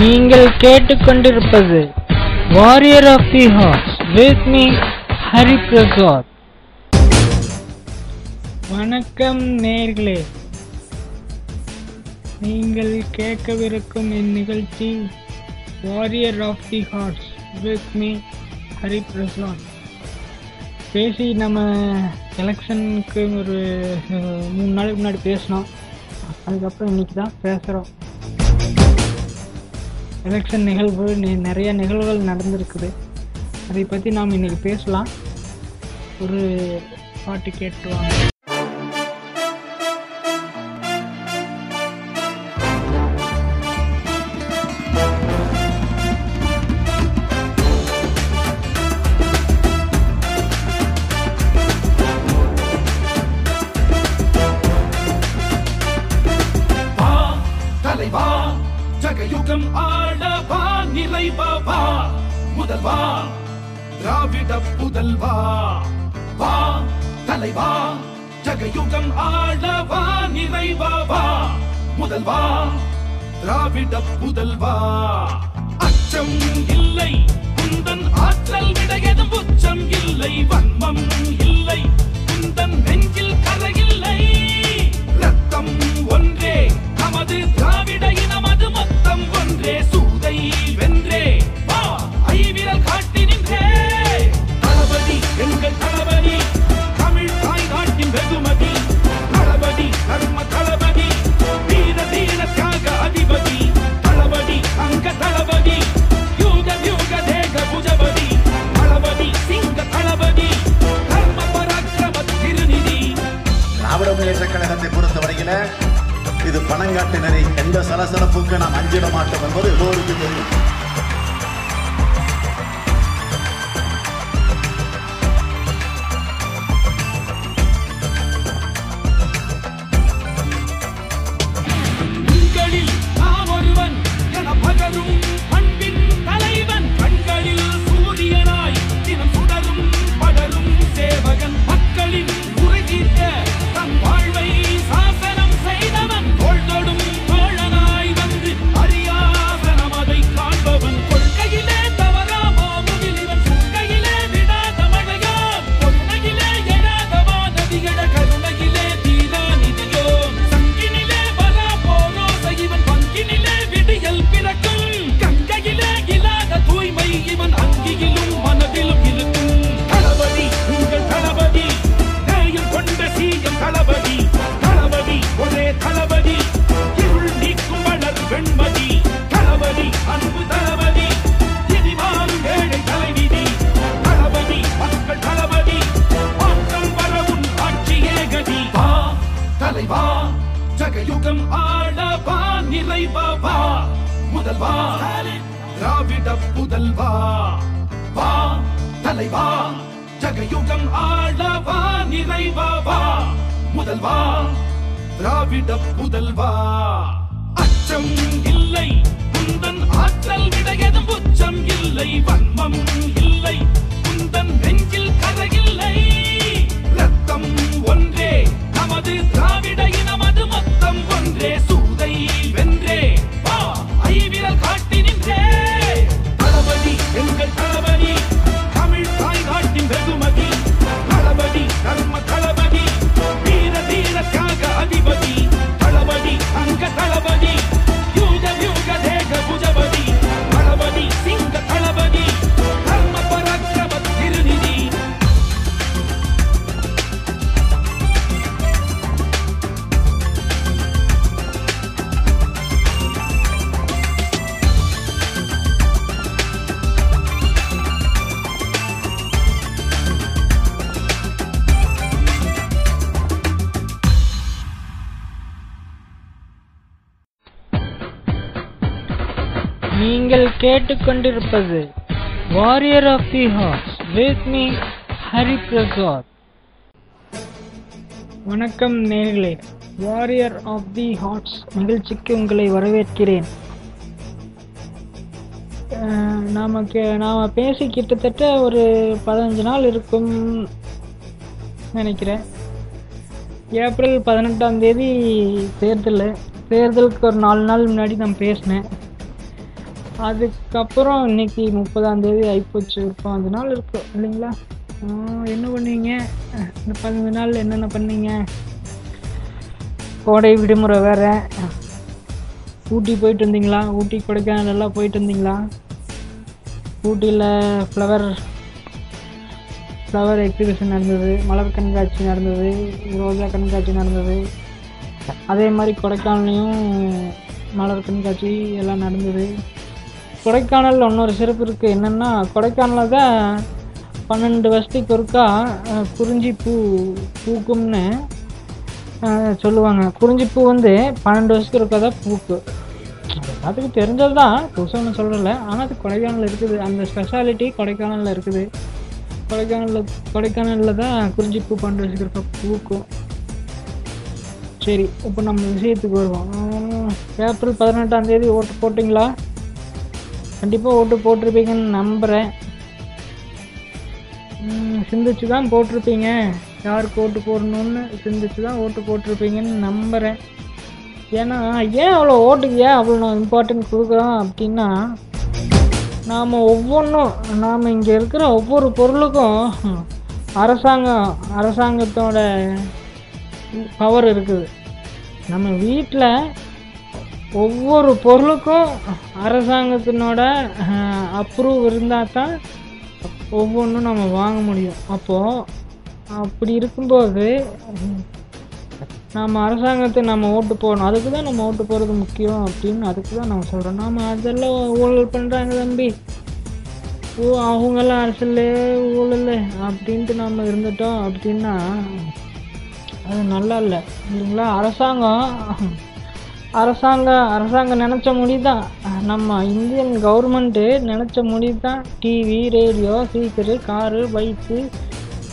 நீங்கள் கேட்டுக்கொண்டிருப்பது warrior of the horse with me Hari Prasad வணக்கம் நேர்களே. நீங்கள் கேட்கவிருக்கும் இந்நிகழ்ச்சி warrior of the horse with me Hari Prasad பேசி நம்ம எலெக்ஷனுக்கு ஒரு மூணு நாளுக்கு முன்னாடி பேசினோம். அதுக்கப்புறம் இன்னைக்கு தான் பேசுகிறோம் எலெக்ஷன் நிகழ்வு நிறைய நிகழ்வுகள் நடந்திருக்குது. அதை பற்றி நாம் இன்றைக்கி பேசலாம். ஒரு பாட்டு கேட்டுவாங்க ஆளவா பாபா. முதல்வா திராவிட புதல்வா. வா தலைவா. ஜகயுகம் ஆளவா நிறைவா வா. முதல்வா திராவிட புதல்வா. அச்சம் இல்லை. குந்தன் ஆற்றல் விடையதும் உச்சம் இல்லை. வன்மம் இல்லை. குந்தன் நெஞ்சில் கதையில்லை ரத்தம் ஒன்றே. நமது திராவிட இனமது மொத்தம் ஒன்றே. கேட்டுக்கொண்டிருப்பது warrior of the horse with me Hari Prasad வணக்கம் நேர்களே. வாரியர் ஆஃப் தி ஹார்ட்ஸ் நிகழ்ச்சிக்கு உங்களை வரவேற்கிறேன். நமக்கு நாம் பேசி கிட்டத்தட்ட ஒரு பதினஞ்சு நாள் இருக்கும் நினைக்கிறேன். ஏப்ரல் பதினெட்டாம் தேதி தேர்தல். தேர்தலுக்கு ஒரு நாலு நாள் முன்னாடி நான் பேசினேன். அதுக்கப்புறம் இன்னைக்கு முப்பதாம் தேதி ஆயிப்போச்சு. ஒரு பதினஞ்சு நாள் இருக்கும் இல்லைங்களா? என்ன பண்ணீங்க? இந்த பதினஞ்சு நாள் என்னென்ன பண்ணீங்க? கோடை விடுமுறை வேறு. ஊட்டி போயிட்டு வந்தீங்களா? ஊட்டி கொடைக்கானல் எல்லாம் போயிட்டு இருந்தீங்களா ஊட்டியில் ஃப்ளவர் ஃப்ளவர் எக்ஸிபிஷன் நடந்தது. மலர் கண்காட்சி நடந்தது. ரோஜா கண்காட்சி நடந்தது. அதே மாதிரி கொடைக்கானல்லையும் மலர் கண்காட்சி எல்லாம் நடந்தது. கொடைக்கானலில் இன்னொரு சிறப்பு இருக்குது என்னென்னா கொடைக்கானலில் தான் பன்னெண்டு வருஷத்துக்கு ஒருக்கா குறிஞ்சி பூ பூக்கும்னு சொல்லுவாங்க. குறிஞ்சி பூ வந்து பன்னெண்டு வருஷத்துக்கு ஒருக்கா தான் பூக்கு. அதுக்கு தெரிஞ்சது தான் புதுசாக ஒன்றும் சொல்லலை. ஆனால் அது கொடைக்கானல் இருக்குது. அந்த ஸ்பெஷாலிட்டி கொடைக்கானலில் இருக்குது. கொடைக்கானலில் கொடைக்கானலில் தான் குறிஞ்சி பூ பன்னெண்டு வருஷத்துக்கு ஒருக்கா பூக்கும். சரி இப்போ நம்ம விஷயத்துக்கு வருவோம். ஏப்ரல் பதினெட்டாம் தேதி ஓட்டு போட்டிங்களா? கண்டிப்பாக ஓட்டு போட்டிருப்பீங்கன்னு நம்புகிறேன் சிந்திச்சு தான் போட்டிருப்பீங்க. யாருக்கு ஓட்டு போடணும்னு சிந்திச்சு தான் ஓட்டு போட்டிருப்பீங்கன்னு நம்புகிறேன் ஏன்னா ஏன் அவ்வளோ ஓட்டுக்கு ஏன் அவ்வளோ இம்பார்ட்டன்ட் கொடுக்குறோம் அப்படின்னா நாம் ஒவ்வொன்றும் நாம் இங்கே இருக்கிற ஒவ்வொரு பொருளுக்கும் அரசாங்கம் அரசாங்கத்தோட பவர் இருக்குது. நம்ம வீட்டில் ஒவ்வொரு பொருளுக்கும் அரசாங்கத்தினோட அப்ரூவ் இருந்தால் தான் ஒவ்வொன்றும் நம்ம வாங்க முடியும். அப்போது அப்படி இருக்கும்போது நம்ம அரசாங்கத்தை நம்ம ஓட்டு போடணும். அதுக்கு தான் நம்ம ஓட்டு போகிறது முக்கியம் அப்படின்னு அதுக்கு தான் நம்ம சொல்கிறோம் நாம் அதெல்லாம் ஊழல் பண்ணுறாங்க தம்பி. ஓ அவங்கெல்லாம் அரசியல் ஊழல் அப்படின்ட்டு நம்ம இருந்துட்டோம் அப்படின்னா அது நல்லா இல்லை. இல்லைங்களா? அரசாங்கம் அரசாங்க அரசாங்கம் நினச்ச மொழி தான் நம்ம இந்தியன் கவர்மெண்ட்டு நினச்ச மொழி தான் TV radio speaker car bike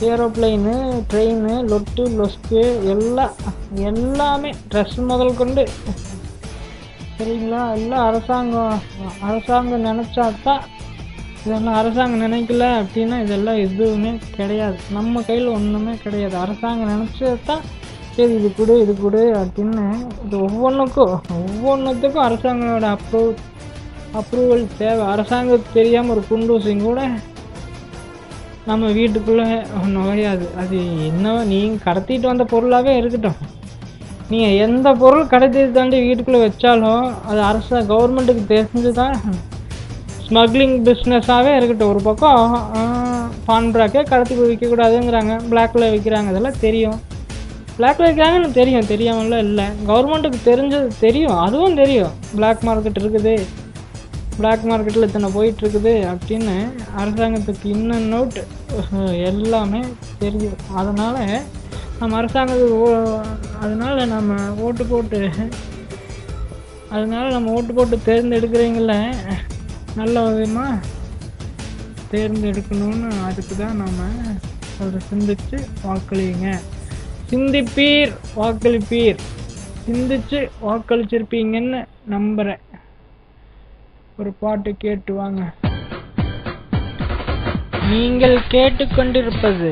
aeroplane train லொட்டு லொஸ்க்கு எல்லாம் எல்லாமே ட்ரெஸ் முதல் கொண்டு. சரிங்களா? எல்லாம் அரசாங்கம் அரசாங்கம் நினச்சா தான் இதெல்லாம் அரசாங்கம் நினைக்கல அப்படின்னா இதெல்லாம் எதுவுமே கிடையாது. நம்ம கையில் ஒன்றுமே கிடையாது. அரசாங்கம் நினச்சதான் சரி இது கொடு இது கொடு அப்படின்னு இது ஒவ்வொன்றுக்கும் ஒவ்வொன்றுத்துக்கும் அரசாங்கத்தோட அப்ரூவ் அப்ரூவல் தேவை. அரசாங்கத்துக்கு தெரியாமல் ஒரு குண்டூசியும் கூட நம்ம வீட்டுக்குள்ளே நுழையாது. அது என்ன நீங்கள் கடத்திட்டு வந்த பொருளாகவே இருக்கட்டும். நீங்கள் எந்த பொருள் கடத்தி தாண்டி வீட்டுக்குள்ளே வச்சாலும் அது அரச கவர்மெண்ட்டுக்கு தெரிஞ்சு தான் ஸ்மக்லிங் பிஸ்னஸாகவே இருக்கட்டும். ஒரு பக்கம் பான் பிராக்கே கடத்தி விற்கக்கூடாதுங்கிறாங்க பிளாக்கில் விற்கிறாங்க இதெல்லாம் தெரியும். பிளாக்ல விற்கிறாங்கன்னு தெரியும். தெரியாமலாம் இல்லை. கவர்மெண்ட்டுக்கு தெரிஞ்சது தெரியும். அதுவும் தெரியும். பிளாக் மார்க்கெட் இருக்குது. பிளாக் மார்க்கெட்டில் இத்தனை போயிட்டுருக்குது அப்படின்னு அரசாங்கத்துக்கு இன்னும் அவுட் எல்லாமே தெரியும். அதனால் நம்ம அரசாங்கத்துக்கு ஓ- அதனால் நம்ம ஓட்டு போட்டு அதனால் நம்ம ஓட்டு போட்டு தேர்ந்தெடுக்கிறீங்கள நல்ல விதமாக தேர்ந்தெடுக்கணும்னு அதுக்கு தான் நம்ம அதை சிந்திச்சு வாக்களிங்க சிந்திப்பீர் வாக்களிப்பீர். சிந்திச்சு வாக்களிச்சிருப்பீங்கன்னு நம்புகிறேன் ஒரு பாட்டு கேட்டு வாங்க. நீங்கள் கேட்டுக்கொண்டிருப்பது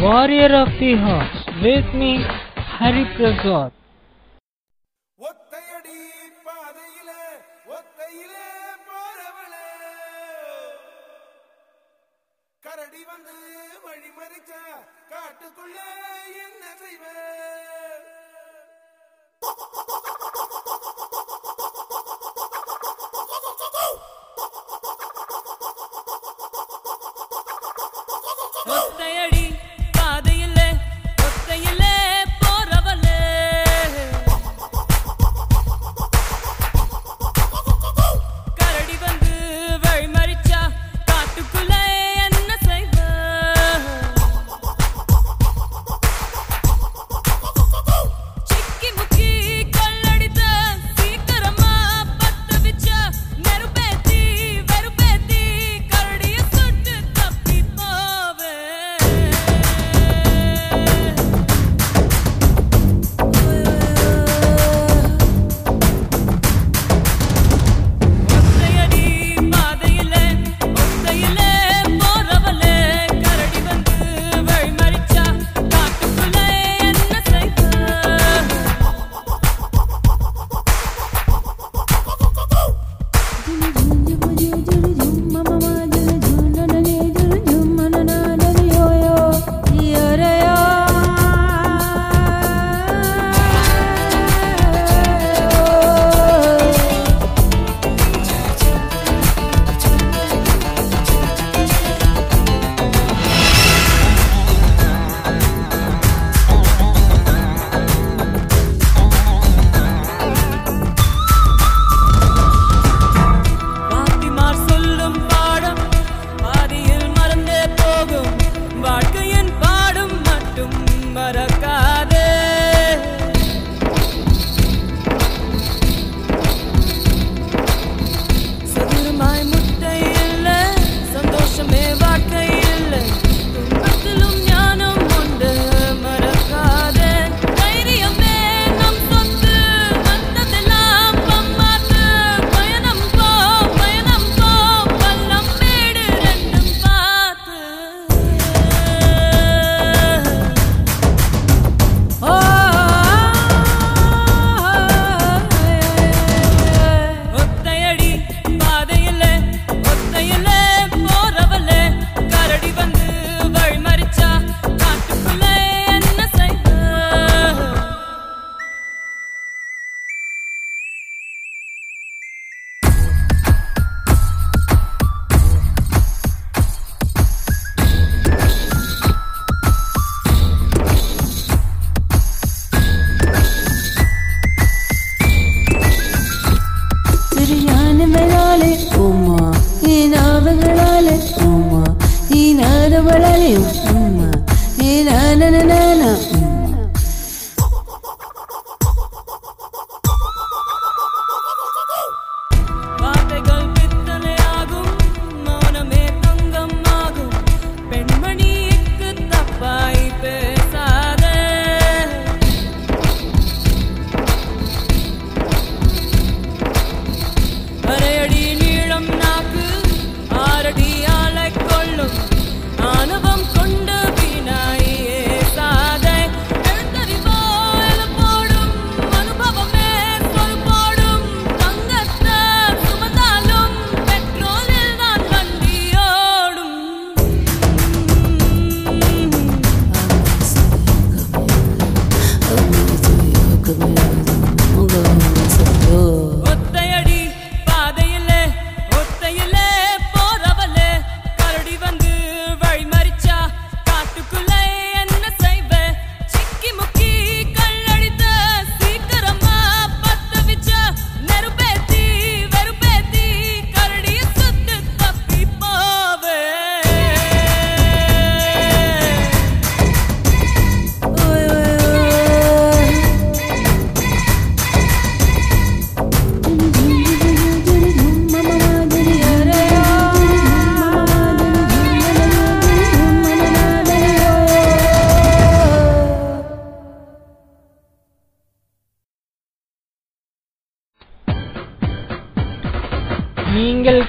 warrior of the horse with me Hari Prasad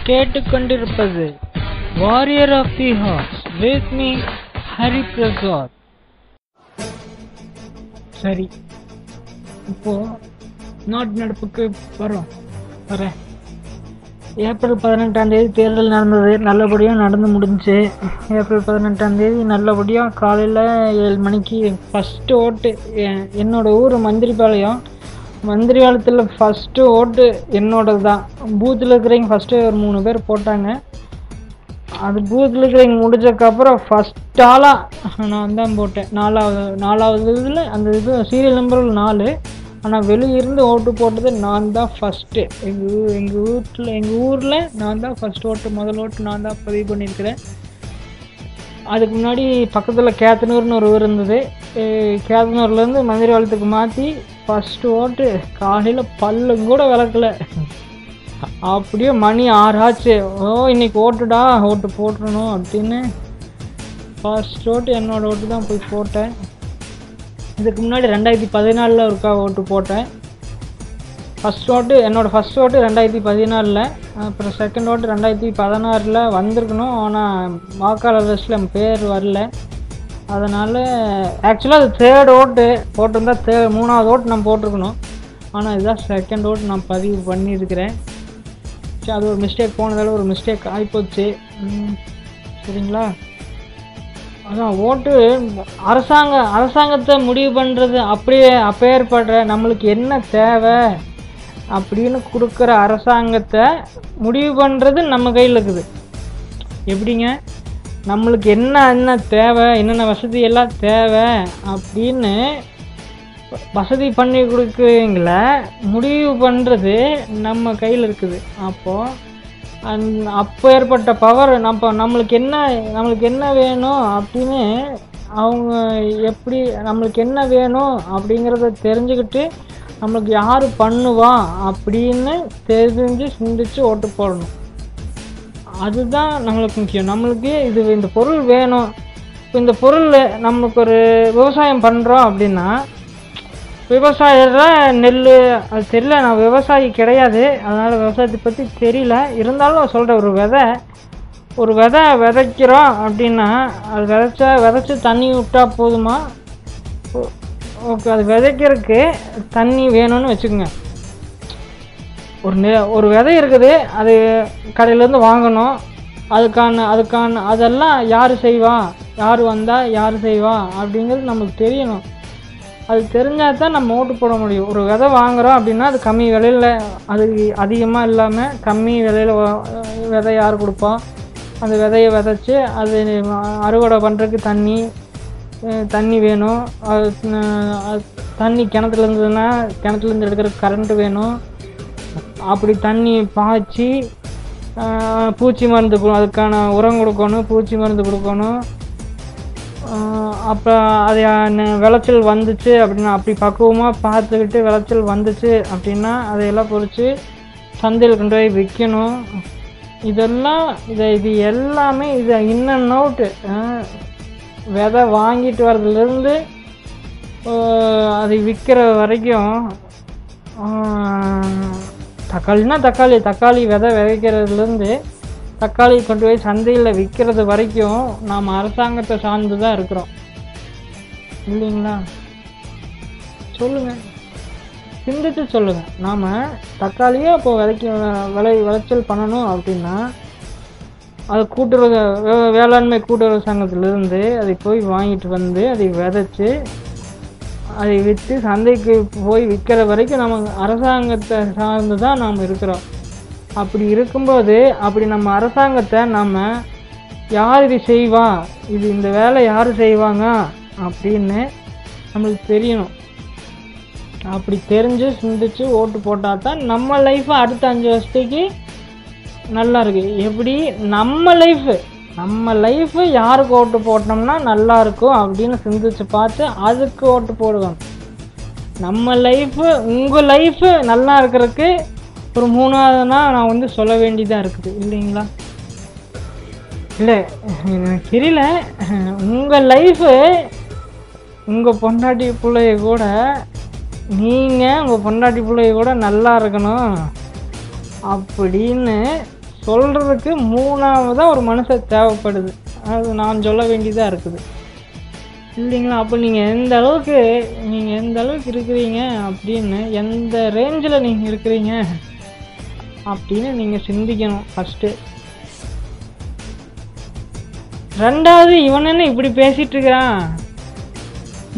கேட்டுக்கொண்டிருப்பது warrior of the horse with me Hari Prasad சரி இப்போ நாட்டு நடப்புக்கு வரோம். வரேன். ஏப்ரல் பதினெட்டாம் தேதி தேர்தல் நடந்தது நல்லபடியாக நடந்து முடிஞ்சுச்சு ஏப்ரல் பதினெட்டாம் தேதி நல்லபடியாக காலையில் ஏழு மணிக்கு ஃபஸ்ட்டு ஓட்டு. என்னோடய ஊர் மந்திரிபாளையம். மந்திரிபாளையத்தில் ஃபஸ்ட்டு ஓட்டு என்னோடது தான் பூத்தில் இருக்கிறவங்க ஃபஸ்ட்டு ஒரு மூணு பேர் போட்டாங்க. அது பூத்தில் இருக்கிறவங்க முடிஞ்சதுக்கப்புறம் ஃபஸ்ட் ஆளாக நான் தான் போட்டேன். நாலாவது நாலாவது இதில் அந்த இது சீரியல் நம்பர் நாலு. ஆனால் வெளியிருந்து ஓட்டு போட்டது நான் தான் ஃபஸ்ட்டு எங்கள் எங்கள் வீட்டில் எங்கள் ஊரில் நான் தான் ஃபஸ்ட் ஓட்டு முதல் ஓட்டு நான் தான் பதிவு பண்ணியிருக்கிறேன். அதுக்கு முன்னாடி பக்கத்தில் கேத்தனூர்னு ஒரு ஊர் இருந்தது. கேத்தனூர்லேருந்து கேத்தனூர்லேருந்து மந்திரிவாளத்துக்கு மாற்றி ஃபஸ்ட்டு ஓட்டு காலையில் பல்லும் கூட விளக்கல. அப்படியே மணி ஆறாச்சு. ஓ இன்னைக்கு ஓட்டுடா ஓட்டு போட்டுடணும் அப்படின்னு ஃபர்ஸ்ட் ஓட்டு என்னோட ஓட்டு தான் போய் போட்டேன். இதுக்கு முன்னாடி ரெண்டாயிரத்தி பதினாலில் ஒருக்கா ஓட்டு போட்டேன். ஃபஸ்ட் ஓட்டு என்னோடய ஃபஸ்ட் ஓட்டு ரெண்டாயிரத்தி பதினாலில் அப்புறம் செகண்ட் ஓட்டு ரெண்டாயிரத்தி பதினாறில் வந்திருக்கணும். ஆனால் வாக்காளர் லிஸ்ட்டில் என் பேர் வரல. அதனால் ஆக்சுவலாக அது தேர்ட் ஓட்டு போட்டிருந்தா தே மூணாவது ஓட்டு நான் போட்டிருக்கணும். ஆனால் இதுதான் செகண்ட் ஓட்டு நான் பதிவு பண்ணியிருக்கிறேன். சரி அது ஒரு மிஸ்டேக் போனதால் ஒரு மிஸ்டேக் ஆகிப்போச்சு சரிங்களா? அதான் ஓட்டு அரசாங்க அரசாங்கத்தை முடிவு பண்ணுறது அப்படியே அப்பேற்படுற நம்மளுக்கு என்ன தேவை? அப்படின்னு கொடுக்குற அரசாங்கத்தை முடிவு பண்ணுறது நம்ம கையில் இருக்குது. எப்படிங்க? நம்மளுக்கு என்ன என்ன தேவை என்னென்ன வசதி எல்லாம் தேவை அப்படின்னு வசதி பண்ணி கொடுக்குறீங்கள முடிவு பண்ணுறது நம்ம கையில் இருக்குது. அப்போது அந் அப்போ ஏற்பட்ட பவர் நம்ம நம்மளுக்கு என்ன நம்மளுக்கு என்ன வேணும் அப்படின்னு அவங்க எப்படி நம்மளுக்கு என்ன வேணும் அப்படிங்கிறத தெரிஞ்சுக்கிட்டு நம்மளுக்கு யார் பண்ணுவா அப்படின்னு தெரிஞ்சு சிந்திச்சு ஓட்டு போடணும். அதுதான் நம்மளுக்கு முக்கியம். நம்மளுக்கு இது இந்த பொருள் வேணும். இப்போ இந்த பொருள் நம்மளுக்கு ஒரு விவசாயம் பண்ணுறோம் அப்படின்னா விவசாயத்தில் நெல் அது தெரியல நான் விவசாயி கிடையாது. அதனால் விவசாயத்தை பற்றி தெரியல. இருந்தாலும் சொல்கிற ஒரு விதை ஒரு விதை விதைக்கிறோம் அப்படின்னா அது விதைச்சா விதைச்சி தண்ணி விட்டால் போதுமா? ஓகே அது விதைக்கிறதுக்கு தண்ணி வேணும்னு வச்சுக்கோங்க. ஒரு நெ ஒரு விதை இருக்குது அது கடையிலேருந்து வாங்கணும். அதுக்கான அதுக்கான அதெல்லாம் யார் செய்வா? யார் வந்தால் யார் செய்வா? அப்படிங்கிறது நமக்கு தெரியணும். அது தெரிஞ்சால் தான் நம்ம ஓட்டு போட முடியும். ஒரு விதை வாங்குறோம் அப்படின்னா அது கம்மி விலையில் அது அதிகமாக இல்லாமல் கம்மி விலையில் விதை யார் கொடுப்பா? அந்த விதையை விதைச்சி அது அறுவடை பண்ணுறதுக்கு தண்ணி தண்ணி வேணும். அது தண்ணி கிணத்துல இருந்ததுன்னா கிணத்துலேருந்து எடுக்கிற கரண்ட்டு வேணும். அப்படி தண்ணி பாய்ச்சி பூச்சி மருந்து அதுக்கான உரம் கொடுக்கணும் பூச்சி மருந்து கொடுக்கணும். அப்போ அப்புறம் அது ந- விளைச்சல் வந்துச்சு அப்படின்னா அப்படி பக்குவமாக பார்த்துக்கிட்டு விளைச்சல் வந்துச்சு அப்படின்னா அதையெல்லாம் பொறிச்சு சந்தையில் கொண்டு போய் விற்கணும். இதெல்லாம் இதை இது எல்லாமே இது இன் அண்ட் அவுட்டு விதை வாங்கிட்டு வர்றதுலேருந்து அதை விற்கிற வரைக்கும் தக்காளின்னா தக்காளினா தக்காளி தக்காளி விதை விதைக்கிறதுலேருந்து தக்காளி கொண்டு போய் சந்தையில் விற்கிறது வரைக்கும் நாம் அரசாங்கத்தை சார்ந்து தான் இருக்கிறோம். இல்லைங்களா? சொல்லுங்கள் சிந்திச்சு சொல்லுங்கள் நாம் தக்காளியே அப்போது விதைக்க விளை விளைச்சல் பண்ணணும் அப்படின்னா அது கூட்டுறவு வேளாண்மை கூட்டுறவு சங்கத்திலிருந்து அதை போய் வாங்கிட்டு வந்து அதை விதைச்சி அதை விற்று சந்தைக்கு போய் விற்கிற வரைக்கும் நம்ம அரசாங்கத்தை சார்ந்து தான் நாம் இருக்கிறோம். அப்படி இருக்கும்போது அப்படி நம்ம அரசாங்கத்தை நம்ம யார் இது செய்வா? இது இந்த வேலை யார் செய்வாங்க? அப்படின்னு நம்மளுக்கு தெரியணும். அப்படி தெரிஞ்சு சிந்திச்சு ஓட்டு போட்டால் தான் நம்ம லைஃப்பை அடுத்த அஞ்சு வருஷத்துக்கு நல்லா இருக்குது எப்படி? நம்ம லைஃபு நம்ம லைஃபு யாருக்கு ஓட்டு போட்டோம்னா நல்லா இருக்கும் அப்படின்னு சிந்திச்சு பார்த்து அதுக்கு ஓட்டு போடுவோம். நம்ம லைஃபு உங்கள் லைஃபு நல்லா இருக்கிறதுக்கு ஒரு மூணாவதுனா நான் வந்து சொல்ல வேண்டியதாக இருக்குது. இல்லைங்களா? இல்லை எனக்கு தெரியல. உங்கள் லைஃபு உங்கள் பொண்டாட்டி பிள்ளைய கூட நீங்கள் உங்கள் பொண்டாட்டி பிள்ளைய கூட நல்லா இருக்கணும். அப்படின்னு சொல்கிறதுக்கு மூணாவதாக ஒரு மனுஷன் தேவைப்படுது. அது நான் சொல்ல வேண்டியதாக இருக்குது. இல்லைங்களா? அப்போ நீங்கள் எந்த அளவுக்கு நீங்கள் எந்த அளவுக்கு இருக்கிறீங்க அப்படின்னு எந்த ரேஞ்சில் நீங்கள் இருக்கிறீங்க அப்படின்னு நீங்கள் சிந்திக்கணும் ஃபஸ்ட்டு ரெண்டாவது இவன் என்ன இப்படி பேசிட்டு இருக்கிறான்?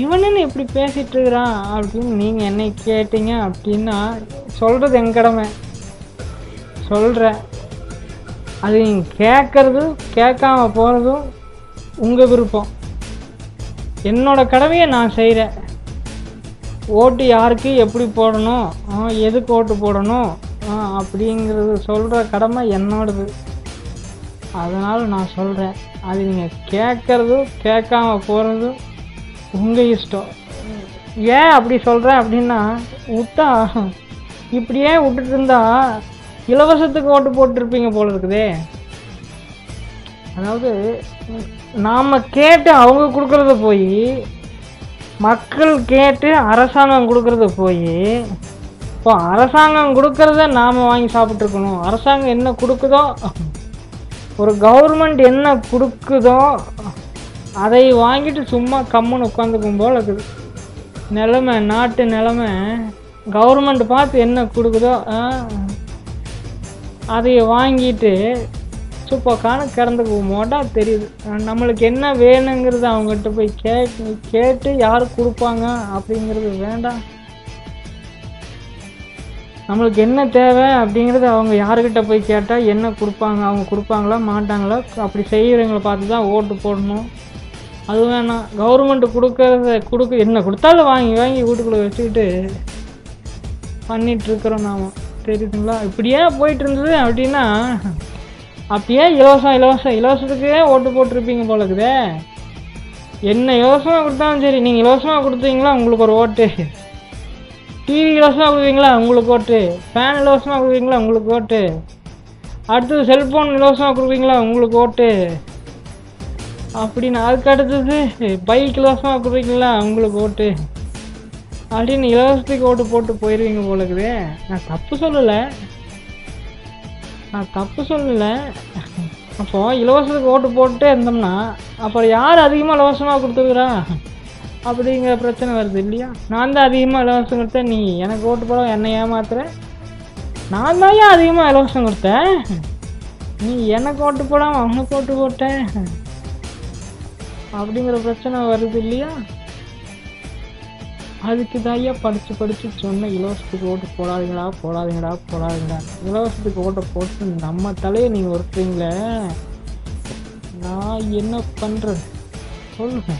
இவன் என்ன இப்படி பேசிட்டு இருக்கிறான் அப்படின்னு நீங்கள் என்னை கேட்டீங்க அப்படின்னா சொல்கிறது என் கடமை. சொல்கிறேன் அது நீங்கள் கேட்குறதும் கேட்காம போகிறதும் உங்கள் விருப்பம். என்னோடய கடமையை நான் செய்கிறேன் ஓட்டு யாருக்கு எப்படி போடணும்? ஆ, எதுக்கு ஓட்டு போடணும்? ஆ, அப்படிங்கிறது சொல்கிற கடமை என்னோடது. அதனால் நான் சொல்கிறேன் அது நீங்கள் கேட்குறதும் கேட்காம போகிறதும் உங்கள் இஷ்டம். ஏன் அப்படி சொல்கிறேன் அப்படின்னா விட்டா இப்படியே விட்டுட்டு இருந்தால் இலவசத்துக்கு ஓட்டு போட்டிருப்பீங்க போல இருக்குதே. அதாவது நாம் கேட்டு அவங்க கொடுக்குறத போய் மக்கள் கேட்டு அரசாங்கம் கொடுக்குறத போய் இப்போ அரசாங்கம் கொடுக்குறத நாம் வாங்கி சாப்பிட்ருக்கணும் அரசாங்கம் என்ன கொடுக்குதோ ஒரு கவர்மெண்ட் என்ன கொடுக்குதோ அதை வாங்கிட்டு சும்மா கம்முன்னு உட்காந்துக்கும் போல் இருக்குது. நிலமை நாட்டு நிலமை கவர்மெண்ட் பார்த்து என்ன கொடுக்குதோ ஆ, அதை வாங்கிட்டு சூப்பக்கான கிடந்துக்கு மோட்டா தெரியுது. நம்மளுக்கு என்ன வேணுங்கிறது அவங்ககிட்ட போய் கேட்டு கேட்டு யார் கொடுப்பாங்க அப்படிங்கிறது வேண்டாம். நம்மளுக்கு என்ன தேவை அப்படிங்கிறது அவங்க யாருக்கிட்ட போய் கேட்டால் என்ன கொடுப்பாங்க அவங்க கொடுப்பாங்களா மாட்டாங்களா அப்படி செய்கிறவங்கள பார்த்து தான் ஓட்டு போடணும். அது வேணாம். கவர்மெண்ட் கொடுக்கறத கொடுக்க என்ன கொடுத்தாலும் வாங்கி வாங்கி வீட்டுக்குள்ளே வச்சுக்கிட்டு பண்ணிகிட்ருக்குறோம் நாம் நாம. தெரியுதுங்களா? இப்படியே போயிட்டு இருந்தது அப்படின்னா அப்படியே இலவசம் இலவசம் இலவசத்துக்கே ஓட்டு போட்டிருப்பீங்க போல இருக்குதே என்ன இலவசமாக கொடுத்தாலும் சரி நீங்கள் இலவசமாக கொடுத்தீங்களா உங்களுக்கு ஒரு ஓட்டு. டிவி இலவசமாக கொடுப்பீங்களா உங்களுக்கு ஓட்டு. ஃபேன் இலவசமாக கொடுப்பீங்களா உங்களுக்கு ஓட்டு. அடுத்தது செல்ஃபோன் இலவசமாக கொடுக்குறீங்களா உங்களுக்கு ஓட்டு. அப்படின்னு அதுக்கு அடுத்தது பைக் இலவசமாக கொடுப்பீங்களா உங்களுக்கு ஓட்டு. அப்படின்னு இலவசத்துக்கு ஓட்டு போட்டு போயிடுவீங்க போல நான் தப்பு சொல்லலை. நான் தப்பு சொல்லலை. அப்போ இலவசத்துக்கு ஓட்டு போட்டு இருந்தோம்னா அப்புறம் யார் அதிகமாக இலவசமாக கொடுத்துருக்குறா? அப்படிங்கிற பிரச்சனை வருது இல்லையா? நான் தான் அதிகமாக இலவசம் கொடுத்தேன். நீ எனக்கு ஓட்டு போட என்னை ஏமாத்துற? நான் தான் ஏன் அதிகமாக இலவசம் கொடுத்தேன்? நீ எனக்கு ஓட்டு போடாமல் அவனுக்கு ஓட்டு போட்டேன் அப்படிங்கிற பிரச்சனை வருது இல்லையா? அதுக்கு தாயா படித்து படித்து சொன்ன இலவசத்துக்கு ஓட்டு போடாதீங்களா போடாதீங்கடா போடாதீங்கடா. இலவசத்துக்கு ஓட்டை போட்டு நம்ம தலையை நீங்கள் ஒருத்தீங்களே நான் என்ன பண்ணுறது சொல்லுங்க.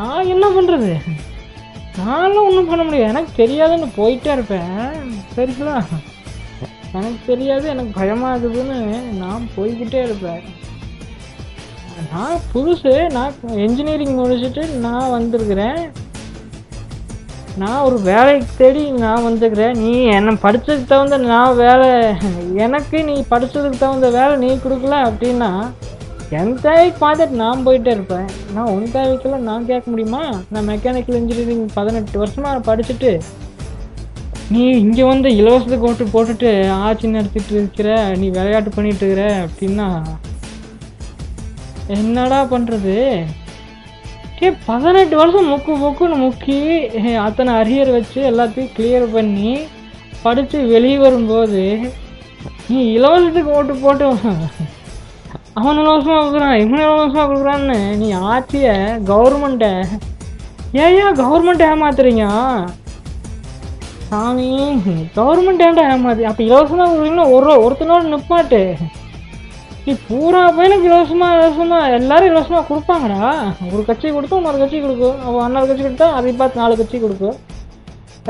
நான் என்ன பண்ணுறது நானும் ஒன்றும் பண்ண முடியாது. எனக்கு தெரியாதுன்னு போயிட்டே இருப்பேன். சரிங்களா? எனக்கு தெரியாது எனக்கு பயமாகுதுன்னு நான் போய்கிட்டே இருப்பேன். நான் புதுசு நான் என்ஜினியரிங் முடிச்சுட்டு நான் வந்திருக்கிறேன். நான் ஒரு வேலைக்கு தேடி நான் வந்துக்கிறேன். நீ என்னை படித்ததுக்கு தகுந்த நான் வேலை எனக்கு நீ படித்ததுக்கு தகுந்த வேலை நீ கொடுக்கல அப்படின்னா என் தேவைக்கு பார்த்துட்டு நான் போயிட்டே இருப்பேன். நான் உன் தேவைக்கெல்லாம் நான் கேட்க முடியுமா? நான் மெக்கானிக்கல் இன்ஜினியரிங் பதினெட்டு வருஷமாக படிச்சுட்டு நீ இங்கே வந்து இலவசத்துக்கு ஓட்டு போட்டுட்டு ஆட்சி நடத்திட்டு இருக்கிற நீ விளையாட்டு பண்ணிட்டு இருக்கிற அப்படின்னா என்னடா பண்ணுறது ஏ பதினெட்டு வருஷம் முக்கு முக்குன்னு முக்கி அத்தனை அரியர் வச்சு எல்லாத்தையும் கிளியர் பண்ணி படித்து வெளியே வரும்போது நீ இலவசத்துக்கு ஓட்டு போட்டு அவன் இலவசமாக கொடுக்குறான் இவன் இலவசமாக கொடுக்குறான்னு நீ ஆட்சியை கவர்மெண்ட்டை ஏயா கவர்மெண்ட் ஏமாத்துறீங்க? சாமி கவர்மெண்ட் ஏன்டா ஏமாத்தி அப்போ இலவசமாக கொடுக்குறீங்கன்னா ஒரு ஒருத்தனோட நிப்பாட்டு. நீ பூரா பையனுக்கு இலவசமா இலவசமா எல்லாரும் இலவசமா கொடுப்பாங்கடா. ஒரு கட்சி கொடுத்தா இன்னொரு கட்சி கொடுக்கும் அவன் இன்னொரு கட்சி கொடுத்தா அதை பார்த்து நாலு கட்சி கொடுக்கும்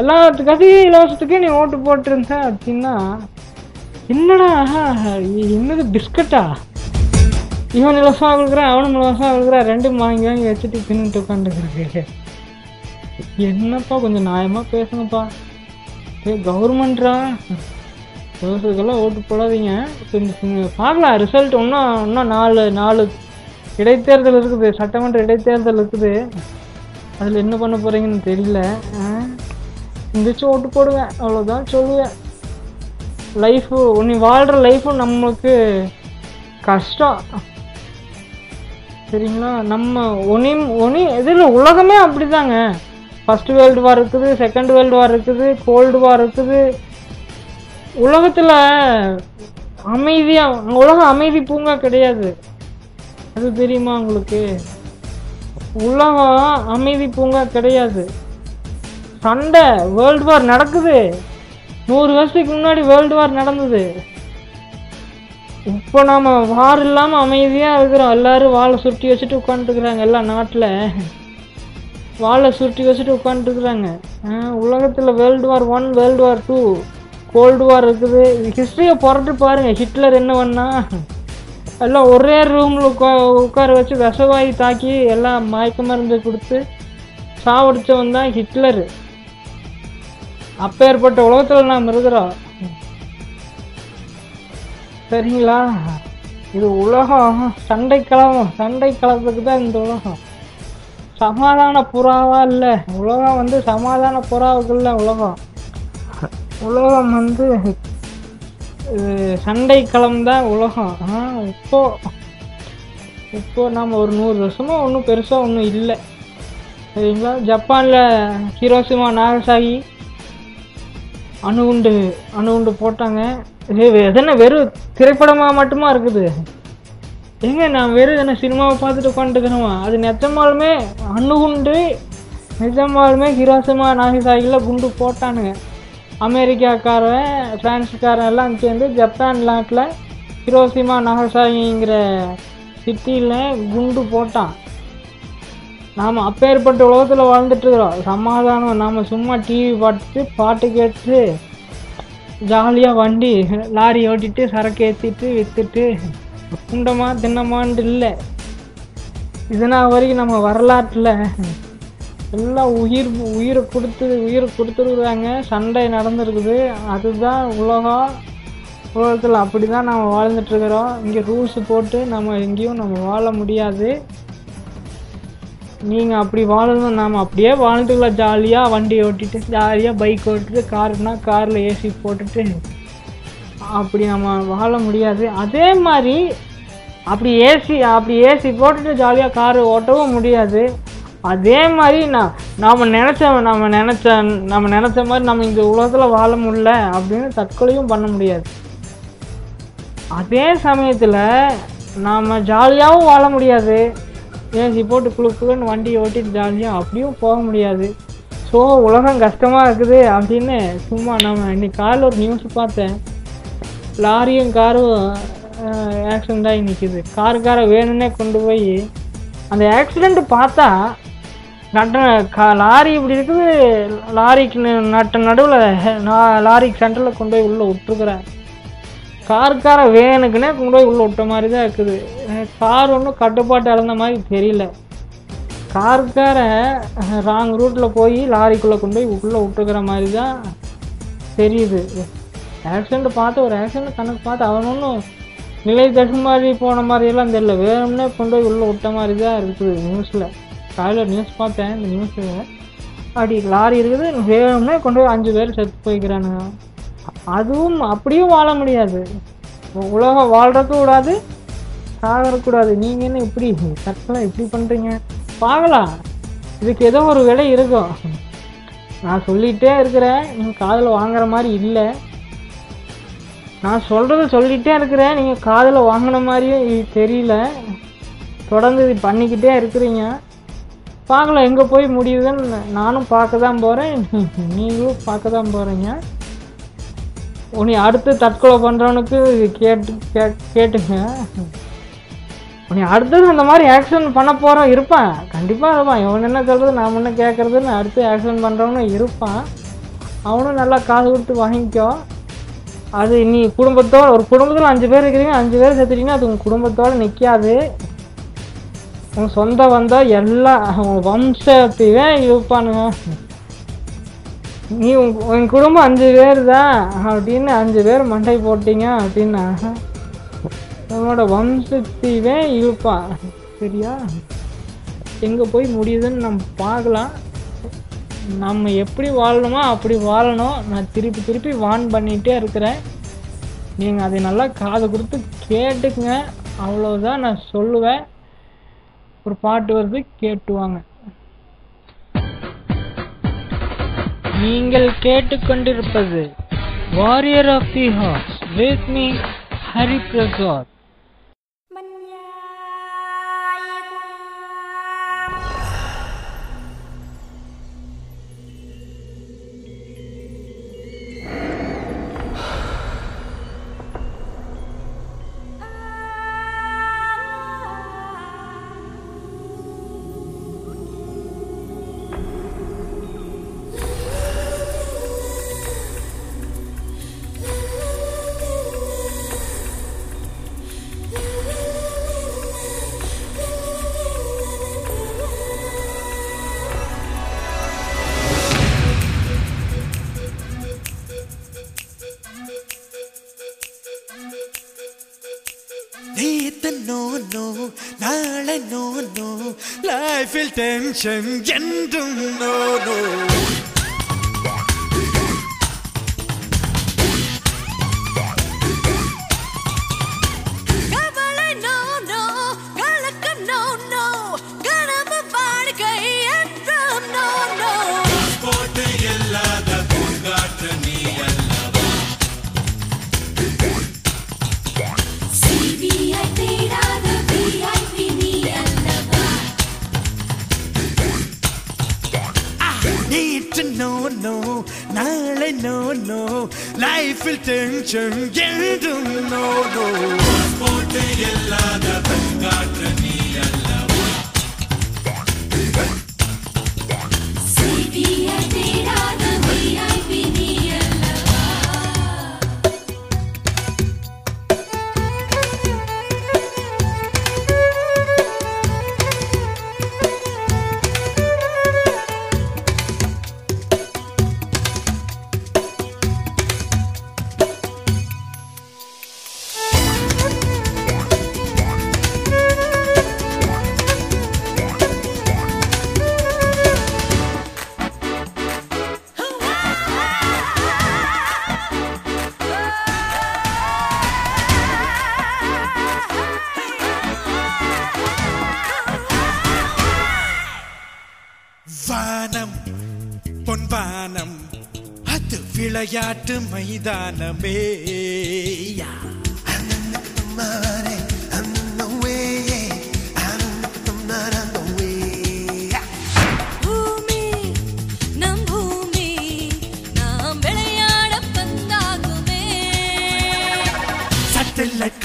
எல்லா கட்சியும் இலவசத்துக்கே நீ ஓட்டு போட்டிருந்த அப்படின்னா என்னடா என்னது பிஸ்கட்டா? இவன் இலவசமாக கொடுக்குறான் அவனும் இலவசமாக கொடுக்குறான் ரெண்டும் வாங்கி வாங்கி வச்சுட்டு தின்னுட்டு உட்காந்துருக்கு என்னப்பா கொஞ்சம் நியாயமாக பேசுங்கப்பா. ஏ கவர்மெண்ட்ரா? இலவசத்துக்கெல்லாம் ஓட்டு போடாதீங்க. பார்க்கலாம் ரிசல்ட் இன்னும் இன்னும் நாலு நாலு இடைத்தேர்தல் இருக்குது. சட்டமன்ற இடைத்தேர்தல் இருக்குது. அதில் என்ன பண்ண போகிறீங்கன்னு தெரியல. எந்திரிச்சு ஓட்டு போடுவேன். அவ்வளோதான் சொல்லுவேன். லைஃபு நீ வாழ்கிற லைஃபும் நம்மளுக்கு கஷ்டம். சரிங்களா? நம்ம ஒனி ஒனி இதில் உலகமே அப்படிதாங்க. ஃபஸ்ட் வேர்ல்டு வார் இருக்குது செகண்ட் வேர்ல்டு வார் இருக்குது கோல்டு வார் இருக்குது. உலகத்தில் அமைதியாக உலகம் அமைதி பூங்கா கிடையாது. அது தெரியுமா உங்களுக்கு? உலகம் அமைதி பூங்கா கிடையாது. சண்டை வேர்ல்டு வார் நடக்குது. நூறு வருஷத்துக்கு முன்னாடி வேர்ல்டு வார் நடந்தது. இப்போ நாம வார் இல்லாமல் அமைதியாக இருக்கிறோம் எல்லாரும் வாழை சுருட்டி வச்சுட்டு உட்காந்துருக்குறாங்க எல்லா நாட்டில். வாழை சுருட்டி வச்சுட்டு உட்காந்துருக்குறாங்க உலகத்தில் world war one world war two cold war இருக்குது. ஹிஸ்ட்ரியை புரட்டு பாருங்கள் ஹிட்லர் என்ன பண்ணா? எல்லாம் ஒரே ரூமில் உட்கா உட்கார வச்சு விஷவாயி தாக்கி எல்லாம் மயக்க மருந்து கொடுத்து சாவடித்தவன் தான் ஹிட்லரு அப்பேற்பட்ட உலகத்தில் நாம் இருக்கிறோம். சரிங்களா? இது உலகம். சண்டை களம் சண்டை களத்துக்கு தான் இந்த உலகம். சமாதான புறாவா இல்லை. உலகம் வந்து சமாதான புறாவுக்கு இல்லை உலகம். உலகம் வந்து இது சண்டை களம் தான் உலகம். ஆனால் இப்போ இப்போ நாம் ஒரு நூறு வருஷமா ஒன்றும் பெருசாக ஒன்றும் இல்லை. சரிங்களா? ஜப்பானில் ஹிரோசிமா நாகசாகி அணுகுண்டு அணுகுண்டு போட்டாங்க. எதனா வெறும் திரைப்படமாக மட்டுமா இருக்குது? ஏங்க நான் வெறும் என்ன சினிமாவை பார்த்துட்டு உட்காந்துக்கிறோமா அது நிஜமாலுமே அணுகுண்டு நிஜமாலுமே ஹிரோசிமா நாகசாகியில் குண்டு போட்டானுங்க. அமெரிக்காக்காரன் ஃப்ரான்ஸுக்காரன் எல்லாம் சேர்ந்து ஜப்பான் நாட்டில் ஹிரோசிமா நாகசாகிங்கிற சிட்டியில் குண்டு போட்டான். நாம் அப்பேற்பட்ட உலகத்தில் வாழ்ந்துட்டுருக்குறோம். சமாதானம் நாம் சும்மா டிவி பார்த்துட்டு பாட்டு கேட்டு ஜாலியாக வண்டி லாரி ஓட்டிட்டு சரக்கு ஏற்றிட்டு விற்றுட்டு குண்டமாக தின்னமான்ட்டு இல்லை. இதனால் வரைக்கும் நம்ம வரலாற்றில் எல்லாம் உயிர் உயிரை கொடுத்து உயிரை கொடுத்துருக்குறாங்க. சண்டை நடந்திருக்குது. அதுதான் உலகம். உலகத்தில் அப்படி தான் நம்ம வாழ்ந்துட்டுருக்குறோம். இங்கே ரூல்ஸ் போட்டு நம்ம எங்கேயும் நம்ம வாழ முடியாது. நீங்கள் அப்படி வாழணும். நாம் அப்படியே வாழ்ந்துக்கலாம். ஜாலியாக வண்டி ஓட்டிட்டு ஜாலியாக பைக் ஓட்டிட்டு காருனா காரில் ஏசி போட்டுட்டு அப்படி நம்ம வாழ முடியாது. அதே மாதிரி அப்படி ஏசி அப்படி ஏசி போட்டுட்டு ஜாலியாக கார் ஓட்டவும் முடியாது. அதே மாதிரி நான் நாம் நினச்ச நம்ம நினச்ச நம்ம நினச்ச மாதிரி நம்ம இந்த உலகத்தில் வாழ முடியல அப்படின்னு தற்கொலையும் பண்ண முடியாது. அதே சமயத்தில் நாம் ஜாலியாகவும் வாழ முடியாது. ஏசி போட்டு குழுக்குன்னு வண்டியை ஓட்டிட்டு ஜாலியாக அப்படியும் போக முடியாது. ஸோ உலகம் கஷ்டமாக இருக்குது அப்படின்னு சும்மா நம்ம இன்னைக்கு காலையில் ஒரு நியூஸ் பார்த்தேன். லாரியும் காரும் ஆக்சிடெண்ட் ஆகி நிற்கிது காருக்கார வேணும்னே கொண்டு போய் அந்த ஆக்சிடெண்ட்டு பார்த்தா நட்ட கா லாரி இப்படி இருக்குது. லாரிக்கு நட்ட நடுவில் நான் லாரிக்கு சென்டரில் கொண்டு போய் உள்ளே விட்டுருக்குறேன். காருக்கார வேனுக்குன்னே கொண்டு போய் உள்ளே விட்ட மாதிரி தான் இருக்குது கார் ஒன்றும் கட்டுப்பாட்டு இழந்த மாதிரி தெரியல. காருக்கார ராங் ரூட்டில் போய் லாரிக்குள்ளே கொண்டு போய் உள்ளே விட்டுக்கிற மாதிரி தான் தெரியுது. ஆக்சிடெண்ட் பார்த்து ஒரு ஆக்சிடெண்ட் கணக்கு பார்த்து அவன் ஒன்றும் நிலை தடுமாறி போன மாதிரியெல்லாம் தெரியல. வேணும்னே கொண்டு போய் உள்ளே விட்ட மாதிரி தான் இருக்குது நியூஸில் காலையில் நியூஸ் பார்த்தேன் இந்த நியூஸில் அப்படி லாரி இருக்குது வேணும்னே கொண்டு போய் அஞ்சு பேர் செத்து போய்க்கிறானுங்க. அதுவும் அப்படியும் வாழ முடியாது. உலகம் வாழ்றதுக்கும் கூடாது சாகறக்கூடாது நீங்கள் என்ன இப்படி சட்டெல்லாம் இப்படி பண்ணுறீங்க பார்க்கலாம். இதுக்கு ஏதோ ஒரு விலை இருக்கும். நான் சொல்லிகிட்டே இருக்கிறேன். நீங்கள் காதில் வாங்குற மாதிரி இல்லை. நான் சொல்கிறத சொல்லிகிட்டே இருக்கிறேன். நீங்கள் காதில் வாங்கின மாதிரியும் தெரியல. தொடர்ந்து இது பண்ணிக்கிட்டே இருக்கிறீங்க. பார்க்கலாம் எங்கே போய் முடியுதுன்னு நானும் பார்க்க தான் போகிறேன் நீங்களும் பார்க்க தான் போகிறீங்க உன்னை அடுத்து தற்கொலை பண்ணுறவனுக்கு கேட்டு கே கேட்டுங்க. உன்னை அடுத்தது அந்த மாதிரி ஆக்சிடென்ட் பண்ண போகிறோம் இருப்பான். கண்டிப்பாக இருப்பான். இவன் என்ன சொல்கிறது நான் முன்ன கேட்குறதுன்னு அடுத்து ஆக்சிடென்ட் பண்ணுறவனும் இருப்பான். அவனும் நல்லா காசு கொடுத்து வாங்கிக்கோ அது நீ குடும்பத்தோடு ஒரு குடும்பத்தில் அஞ்சு பேர் இருக்கிறீங்க அஞ்சு பேர் சேர்த்துட்டீங்கன்னா அது உங்கள் குடும்பத்தோடு நிற்காது உன் சொந்த வந்தால் எல்லாம் உன் வம்சத்தையே இருப்பானுங்க நீ உன் குடும்பம் அஞ்சு பேர் தான் அப்படின்னு அஞ்சு பேர் மண்டை போட்டீங்க அப்படின்னா நம்மளோட வம்சத்தையே இழுப்பான் சரியா? எங்கே போய் முடியுதுன்னு நம்ம பார்க்கலாம். நம்ம எப்படி வாழணுமோ அப்படி வாழணும். நான் திருப்பி திருப்பி வான் பண்ணிகிட்டே இருக்கிறேன். நீங்கள் அதை நல்லா காது கொடுத்து கேட்டுக்குங்க. அவ்வளோதான் நான் சொல்லுவேன். ஒரு பாட்டு வருது கேட்டுவாங்க. நீங்கள் கேட்டுக்கொண்டிருப்பது warrior of the horse with me Hari Prasad denn మనమే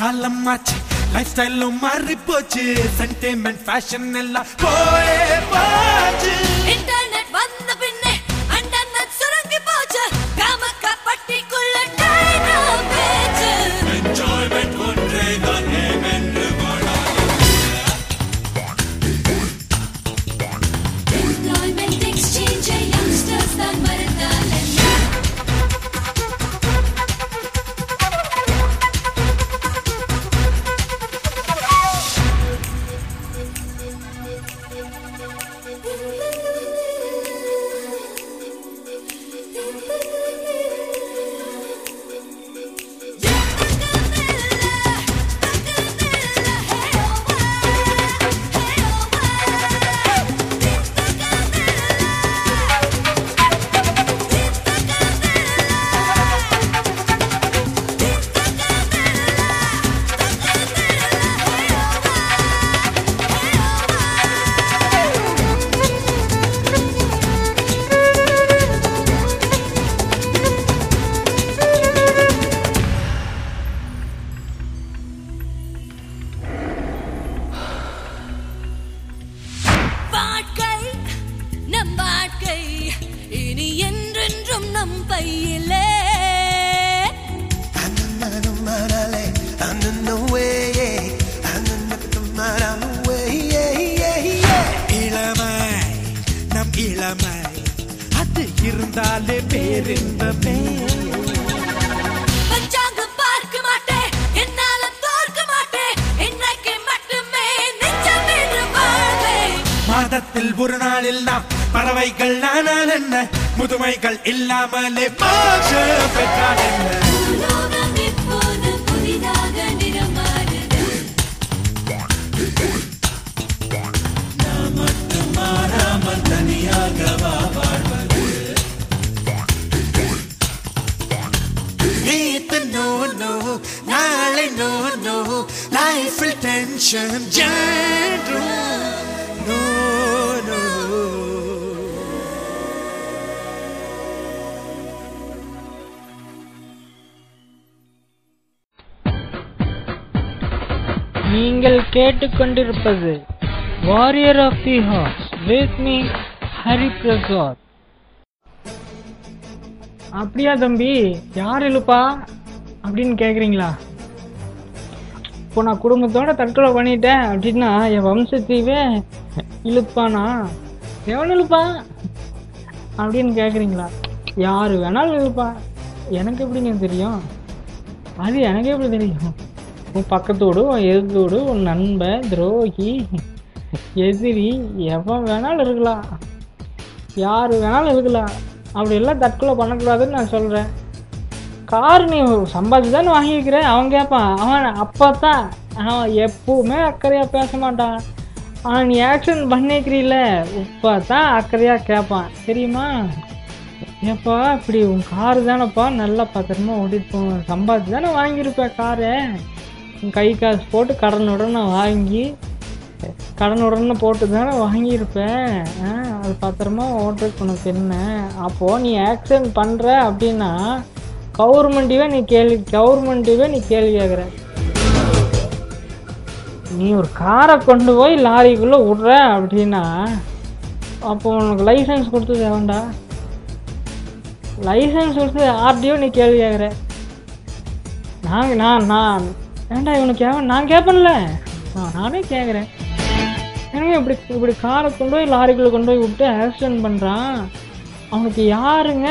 காலம் மாச்சு லைஃப் ஸ்டைலும் மாறிப்போச்சு சென்டிமெண்ட் ஃபேஷன் எல்லாம் போ கொண்டிருப்பது. Warrior of the horse with me Hari Prasad அப்படியா தம்பி? யார் இழுப்பா அப்படின்னு கேக்குறீங்களா? இப்போ நான் குடும்பத்தோட தற்கொலை பண்ணிட்டேன் அப்படின்னா என் வம்சத்தையே இழுப்பானா? எவன் இழுப்பா அப்படின்னு கேக்குறீங்களா? யாரு வேணாலும் இழுப்பா எனக்கு எப்படிங்க தெரியும்? அது எனக்கு எப்படி தெரியும்? உன் பக்கத்தோடு உன் எதிர்த்தோடு உன் நண்பன் துரோகி எதிரி எவன் வேணாலும் இருக்கலாம். யார் வேணாலும் இருக்கலாம். அப்படி எல்லாம் தற்கொலை பண்ணக்கூடாதுன்னு நான் சொல்கிறேன் கார் நீ சம்பாதிச்சு தானே வாங்கியிருக்கிறேன் அவன் கேட்பான் அவன் அப்போ தான் அவன் எப்பவுமே அக்கறையாக பேச மாட்டான். ஆனால் நீ ஆக்சிடென்ட் பண்ணிக்கிறீல்ல இப்போ தான் அக்கறையாக கேட்பான் தெரியுமா? ஏப்பா இப்படி உன் காரு தானேப்பா நல்லா பத்திரமா ஓட்டிட்டு போவேன் சம்பாதிச்சு தானே வாங்கியிருப்பேன் காரை. கை காசு போட்டு கடன் உடனே வாங்கி கடன் உடனே போட்டு தானே வாங்கியிருப்பேன். ஆ, அது பத்திரமா ஓட்டுறதுக்கு உனக்கு என்ன? அப்போது நீ ஆக்சிடென்ட் பண்ணுற அப்படின்னா கவர்மெண்ட்டுவே நீ கேள்வி கவர்மெண்ட்டுவே நீ கேள்வி கேட்குற நீ ஒரு காரை கொண்டு போய் லாரிக்குள்ளே விட்ற அப்படின்னா அப்போ உனக்கு லைசன்ஸ் கொடுத்தது வேண்டா லைசன்ஸ் கொடுத்து ஆர்டிஓ நீ கேள்வி கேட்குற நான் நான் நான் ஏன்டா இவனுக்கு கேவன் நான் கேட்பேன்ல நான் நானே கேட்குறேன் எனவே இப்படி இப்படி காரை கொண்டு போய் லாரிக்குள்ளே கொண்டு போய் விட்டு ஆக்சிடென்ட் பண்ணுறான் அவனுக்கு யாருங்க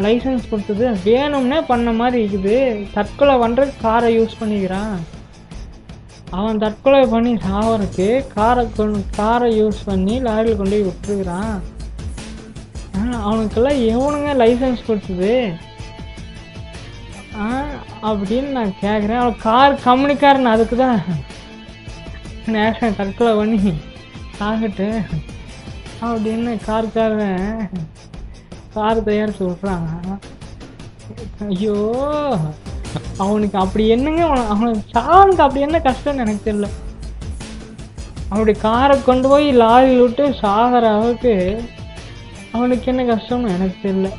லைசன்ஸ் கொடுத்தது? வேணும்னே பண்ண மாதிரி இருக்குது. தற்கொலை பண்ணுறதுக்கு காரை யூஸ் பண்ணிக்கிறான். அவன் தற்கொலை பண்ணி சாவறதுக்கு காரை கொண்டு காரை யூஸ் பண்ணி லாரியில் கொண்டு போய் விட்டுருக்குறான். ஆ, அவனுக்கெல்லாம் எவனுங்க லைசன்ஸ் கொடுத்தது? அப்படின்னு நான் கேட்குறேன் அவன் கார் கம்பெனிக்காரன் அதுக்கு தான் நேஷன் தற்கொலை பண்ணி சாகட்டு அப்படின்னு கார்காரன் கார் தயாரித்து விட்றாங்க. ஐயோ அவனுக்கு அப்படி என்னங்க அவனுக்கு சாவனுக்கு அப்படி என்ன கஷ்டம்னு எனக்கு தெரியல. அப்படி காரை கொண்டு போய் லாரியில் விட்டு சாகிற அளவுக்கு அவனுக்கு என்ன கஷ்டம்னு எனக்கு தெரியல.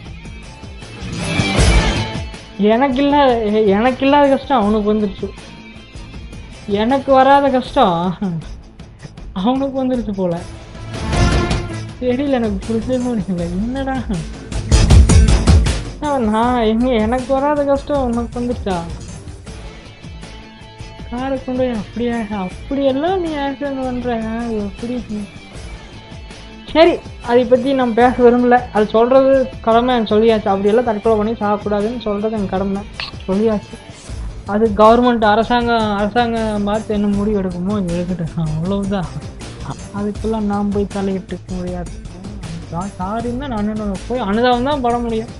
எனக்கு இல்லாத எனக்கு இல்லாத கஷ்டம் அவனுக்கு வந்துருச்சு. எனக்கு வராத கஷ்டம் அவனுக்கு வந்துருச்சு போல. தெரியல எனக்கு புரிஞ்சவே முடியல. என்னடா? நான் எங்க எனக்கு வராத கஷ்டம் உனக்கு வந்துருச்சா? காரை கொண்டு போய் அப்படியே அப்படியெல்லாம் நீ ஆக்சிடென்ட் பண்ற எப்படி? சரி அதை பற்றி நம்ம பேச விரும்பல. அது சொல்கிறது கடமை எனக்கு சொல்லியாச்சு. அப்படியெல்லாம் தற்கொலை பண்ணி சாகக்கூடாதுன்னு சொல்கிறது எனக்கு கடமை. சொல்லியாச்சு. அது கவர்மெண்ட் அரசாங்கம் அரசாங்கம் பார்த்து என்ன முடிவு எடுக்குமோ எடுக்கட்டும். அவ்வளவுதான். அதுக்கெல்லாம் நாம் போய் தலையிட்டுக்க முடியாது. சாரின்னா நான் போய் அனுதாபம் தான் பட முடியும்.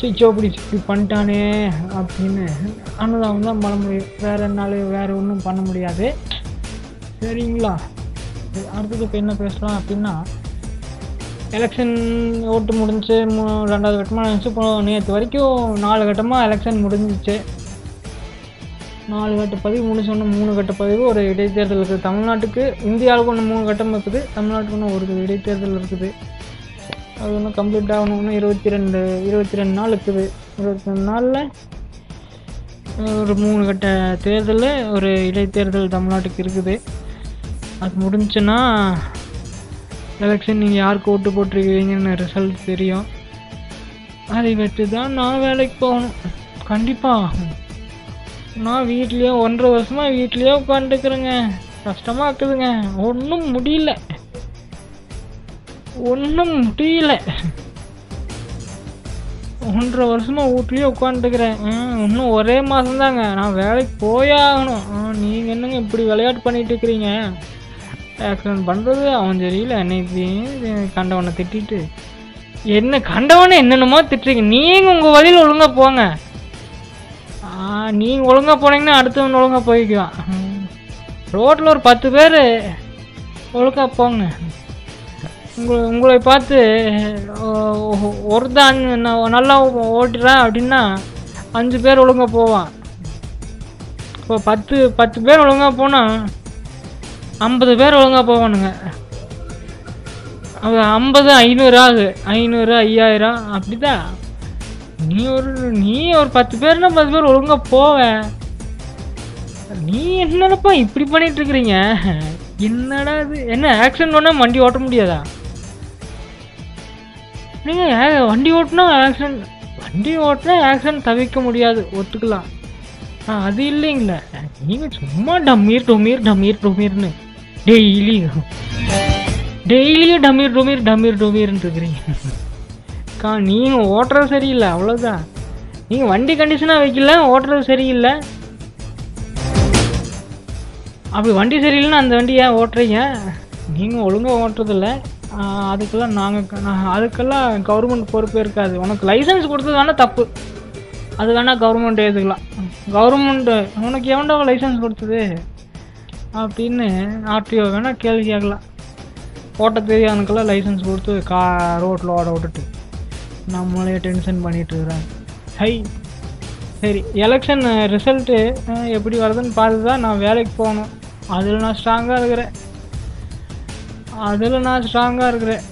சிச்சோ அப்படி இப்படி பண்ணிட்டானே அப்படின்னு அனுதாபம் தான் பண்ண முடியும். வேறு என்னால வேறு ஒன்றும் பண்ண முடியாது. சரிங்களா? அடுத்தது இப்போ என்ன பேசலாம் அப்படின்னா எலெக்ஷன் ஓட்டு முடிஞ்சு மூ ரெண்டாவது கட்டமாக இருந்துச்சு இப்போ நேற்று வரைக்கும் நாலு கட்டமாக எலெக்ஷன் முடிஞ்சிச்சு. நாலு கட்ட பதிவு முடிச்சோன்னு மூணு கட்ட பதிவு ஒரு இடைத்தேர்தல் இருக்குது. தமிழ்நாட்டுக்கு இந்தியாவுக்கு ஒன்று மூணு கட்டம் இருக்குது தமிழ்நாட்டுக்கு ஒன்று ஒரு இடைத்தேர்தல் இருக்குது. அது ஒன்றும் கம்ப்ளீட் ஆகணும் இருபத்தி ரெண்டு இருபத்தி ரெண்டு நாள் இருக்குது. இருபத்தி ரெண்டு நாளில் ஒரு மூணு கட்ட தேர்தலில் ஒரு இடைத்தேர்தல் தமிழ்நாட்டுக்கு இருக்குது. அது முடிஞ்சுன்னா எலெக்ஷன் நீங்கள் யாருக்கு ஓட்டு போட்டிருக்கீங்கன்னு ரிசல்ட் தெரியும். அதை வச்சு தான் நான் வேலைக்கு போகணும். கண்டிப்பாக நான் வீட்லேயே ஒன்றரை வருஷமாக வீட்லேயே உட்காந்துக்கிறேங்க கஷ்டமாக இருக்குதுங்க. ஒன்றும் முடியல. ஒன்றும் முடியல. ஒன்றரை வருஷமாக வீட்லேயே உட்காந்துக்கிறேன் இன்னும் ஒரே மாதம் தாங்க நான் வேலைக்கு போயே ஆகணும். ஆ, என்னங்க இப்படி விளையாட்டு பண்ணிட்டு இருக்கிறீங்க? ஆக்சிடென்ட் பண்ணுறது அவன் தெரியல என்னைக்கு கண்டவனை திட்டிட்டு என்ன கண்டவனை? என்னென்னமோ திட்டுறீங்க. நீங்கள் உங்கள் வழியில் ஒழுங்கா போங்க. நீங்கள் ஒழுங்காக போனீங்கன்னா அடுத்தவன் ஒழுங்காக போய்க்குவான். ரோட்டில் ஒரு பத்து பேர் ஒழுங்காக போங்க. உங்களை உங்களை பார்த்து ஒருத்தான் நல்லா ஓட்டுறேன் அப்படின்னா அஞ்சு பேர் ஒழுங்கா போவான். இப்போ பத்து பத்து பேர் ஒழுங்கா போனால் ஐம்பது பேர் ஒழுங்காக போவானுங்க அது ஐம்பது ஐநூறு ஆகுது. ஐநூறு ஐயாயிரம் அப்படிதான் நீ ஒரு நீ ஒரு பத்து பேர்னா பத்து பேர் ஒழுங்காக போவேன் நீ என்னடப்பா இப்படி பண்ணிட்டு இருக்கிறீங்க? என்னடா இது? என்ன ஆக்சிடென்ட் பண்ணால் வண்டி ஓட்ட முடியாதா? நீங்கள் வண்டி ஓட்டினா ஆக்சிடென்ட் வண்டி ஓட்டினா ஆக்சிடென்ட் தவிர்க்க முடியாது. ஒத்துக்கலாம். ஆ அது இல்லைங்களே. நீங்கள் சும்மா டம்மீர் டொமீர் டம்மீர் டொமீர்னு டெய்லியும் டெய்லியும் டமீர் டொமீர் டமீர் டொமீர்னு இருக்கிறீங்க. கா நீங்கள் ஓட்டுறது சரியில்லை அவ்வளோதான் நீங்கள் வண்டி கண்டிஷனாக வைக்கல ஓட்டுறது சரியில்லை. அப்படி வண்டி சரியில்லைன்னா அந்த வண்டி ஏன் ஓட்டுறீங்க? நீங்கள் ஒழுங்காக ஓட்டுறதில்ல. அதுக்கெல்லாம் நாங்கள் அதுக்கெல்லாம் கவர்மெண்ட் பொறுப்பே இருக்காது. உனக்கு லைசன்ஸ் கொடுத்தது வேணால் தப்பு. அது வேணால் கவர்மெண்ட் ஏற்றுக்கலாம் கவர்மெண்ட்டு உனக்கு எவன்டா லைசன்ஸ் கொடுத்தது? அப்படின்னு ஆர்டிஓ வேணால் கேள்வி கேட்கலாம். ஓட்ட தெரியாதனுக்கெல்லாம் லைசன்ஸ் கொடுத்து கா ரோட்டில் ஓட விட்டுட்டு நம்மளே டென்ஷன் பண்ணிட்டு இருக்கிறாங்க. ஹை சரி எலெக்ஷன் ரிசல்ட்டு எப்படி வருதுன்னு பார்த்து தான் நான் வேலைக்கு போகணும். அதில் நான் ஸ்ட்ராங்காக இருக்கிறேன். அதில் நான் ஸ்ட்ராங்காக இருக்கிறேன்.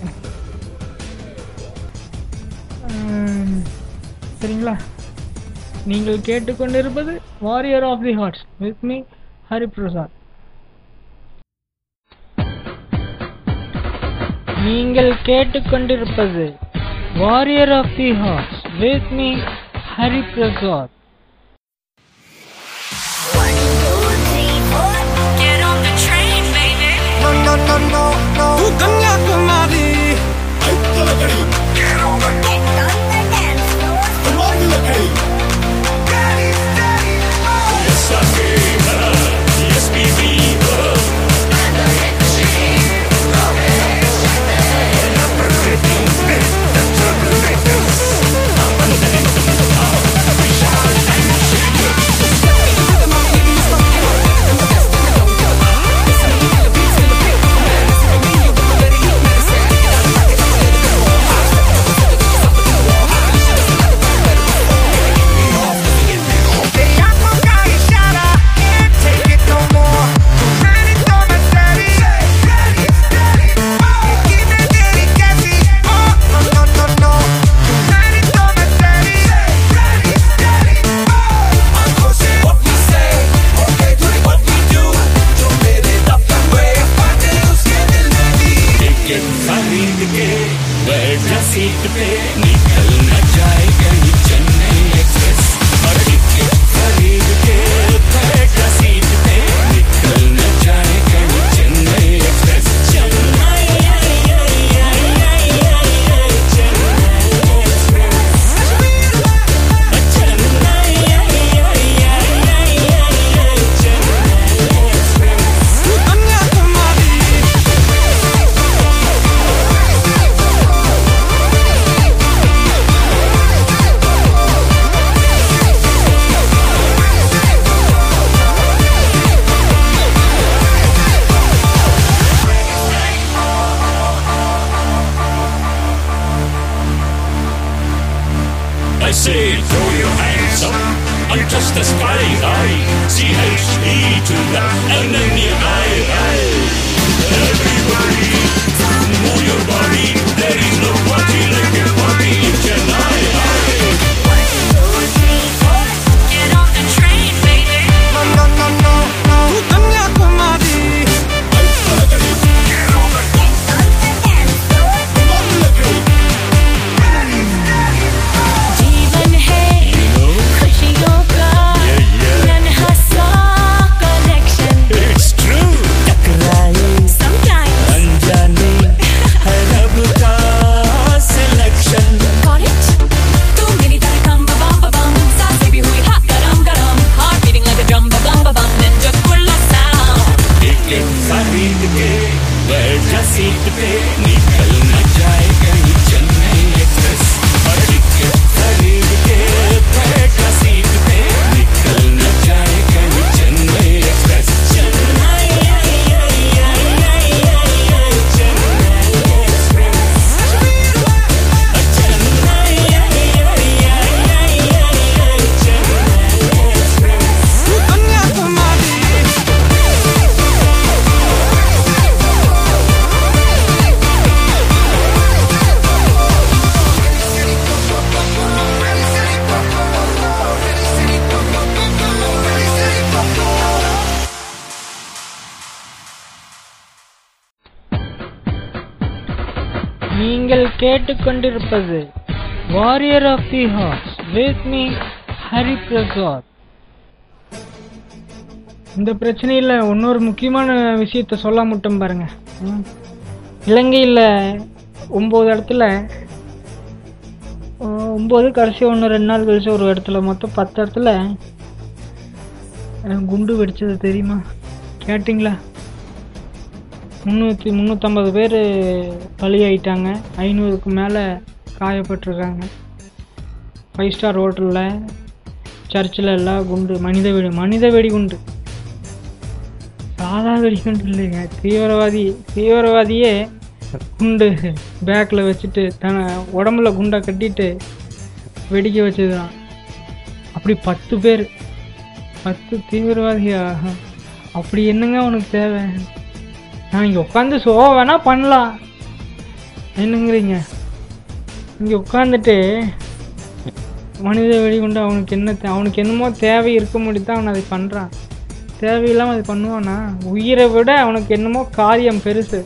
சரிங்களா? நீங்கள் கேட்டுக்கொண்டிருப்பது warrior of the hearts with me Hariprasad நீங்கள் கேட்டுக்கொண்டிருப்பது warrior of the hearts with me Hariprasad Get on the train, baby. No, no, no, no, the sky. I see H E to the enemy. இருப்பது. Warrior of the horse with me Hari Prasad இந்த பிரச்சனையில் இன்னொரு முக்கியமான விஷயத்த சொல்ல மட்டும் பாருங்க. இலங்கையில் ஒம்பது இடத்துல ஒம்பது கடைசி ஒன்று ரெண்டு நாள் கழிச்சு ஒரு இடத்துல மொத்தம் பத்து இடத்துல குண்டு வெடிச்சது தெரியுமா? கேட்டிங்களா? முந்நூற்றி முந்நூற்றம்பது பேர் பலியாயிட்டாங்க. ஐநூறுக்கு மேலே காயப்பட்டிருக்காங்க. ஃபைவ் ஸ்டார் ஹோட்டலில் சர்ச்சில் எல்லாம் குண்டு. மனித வெடி மனித வெடிகுண்டு சாதா வெடிகுண்டு இல்லைங்க. தீவிரவாதி தீவிரவாதியே குண்டு பேக்கில் வச்சுட்டு தன உடம்புல குண்டை கட்டிட்டு வெடிக்க வச்சதுதான். அப்படி பத்து பேர். பத்து தீவிரவாதியா அப்படி என்னங்க உனக்கு தேவை? நான் இங்கே உட்காந்து ஷோ வேணால் பண்ணலாம். என்னங்கிறீங்க? இங்கே உட்காந்துட்டு மனித வெடிகுண்டு அவனுக்கு என்ன தே- அவனுக்கு என்னமோ தேவை இருக்க முடியுது அவன் அதை பண்ணுறான் தேவையில்லாமல் அது பண்ணுவானா? உயிரை விட அவனுக்கு என்னமோ காரியம் பெருசு.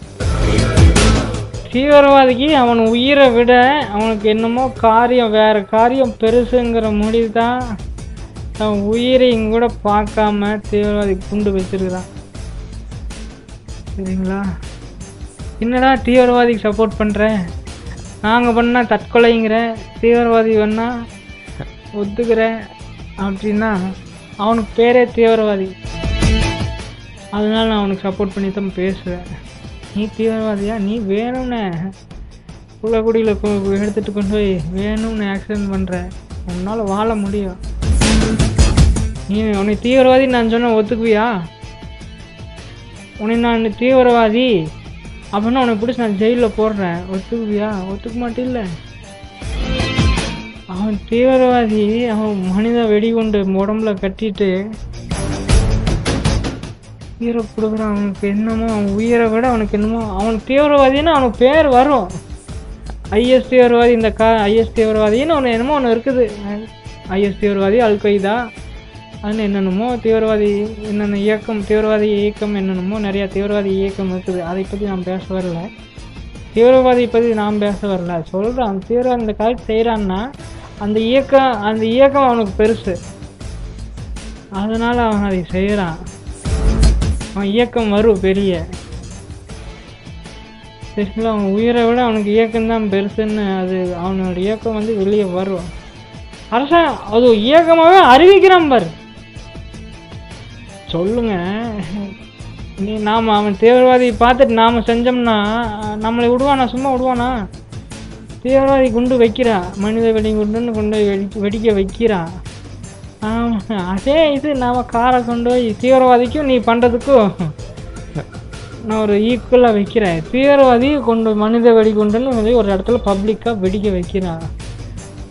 தீவிரவாதிக்கு அவன் உயிரை விட அவனுக்கு என்னமோ காரியம் வேறு காரியம் பெருசுங்கிற முடிவு தான் அவன் உயிரையும் கூட பார்க்காம தீவிரவாதி குண்டு வச்சிருக்கிறான். சரிங்களா என்னடா தீவிரவாதிக்கு சப்போர்ட் பண்ணுறேன் நாங்கள் பண்ணால் தற்கொலைங்கிற தீவிரவாதி பண்ணால் ஒத்துக்கிறேன் அப்படின்னா அவனுக்கு பேரே தீவிரவாதி. அதனால நான் அவனுக்கு சப்போர்ட் பண்ணி தான் பேசுவேன் நீ தீவிரவாதியா? நீ வேணும்னே. புள்ளக்குடியில் எடுத்துகிட்டு கொண்டு போய் வேணும்னு ஆக்சிடென்ட் பண்ணுற உன்னால் வாழ முடியும். நீ உன்னை தீவிரவாதி நான் சொன்ன ஒத்துக்குவியா? உன்னை நான் தீவிரவாதி. அப்படின்னா உனக்கு பிடிச்சி நான் ஜெயிலில் போடுறேன். ஒத்துக்குவியா? ஒத்துக்க மாட்டில்ல. அவன் தீவிரவாதி. அவன் மனித வெடிகுண்டு உடம்புல கட்டிட்டு உயிரை கொடுக்குறான். அவனுக்கு என்னமோ அவன் உயிரை விட அவனுக்கு என்னமோ அவனுக்கு தீவிரவாதின்னா அவனுக்கு பேர் வரும். ஐஎஸ் தீவிரவாதி இந்த கா ஐஎஸ் தீவிரவாதின்னு ஒன்று என்னமோ ஒன்று இருக்குது. ஐஎஸ் தீவிரவாதி அல் கொய்தா அதில் என்னென்னமோ தீவிரவாதி என்னென்ன இயக்கம் தீவிரவாதி இயக்கம் என்னென்னமோ நிறையா தீவிரவாதி இயக்கம் இருக்குது. அதை பற்றி நான் பேச வரல. தீவிரவாதி பற்றி நான் பேச வரல. சொல்கிறான் தீவிரவாதி இந்த காலத்து செய்கிறான்னா அந்த இயக்கம் அந்த இயக்கம் அவனுக்கு பெருசு. அதனால் அவன் அதை செய்கிறான் அவன் இயக்கம் வரும் பெரிய. ஸ்பெஷலாக அவன் உயிரை விட அவனுக்கு இயக்கம் தான் பெருசுன்னு அது அவனோட இயக்கம் வந்து வெளியே வரும். அரசாங்கம் அது இயக்கமாகவே அறிவிக்கிறான் பாரு. சொல்லுங்க. நீ நாம் அவன் தீவிரவாதி பார்த்துட்டு நாம் செஞ்சோம்னா நம்மளை விடுவானா சும்மா விடுவானா? தீவிரவாதி குண்டு வைக்கிறா மனித வெடி குண்டுன்னு கொண்டு போய் வெடிக்க வெடிக்க வைக்கிறா அதே இது நாம் காரை கொண்டு போய் தீவிரவாதிக்கும் நீ பண்ணுறதுக்கும் நான் ஒரு ஈக்குவலாக வைக்கிறேன். தீவிரவாதி கொண்டு மனித வெடிகுண்டுன்னு சொல்லி ஒரு இடத்துல பப்ளிக்காக வெடிக்க வைக்கிறான்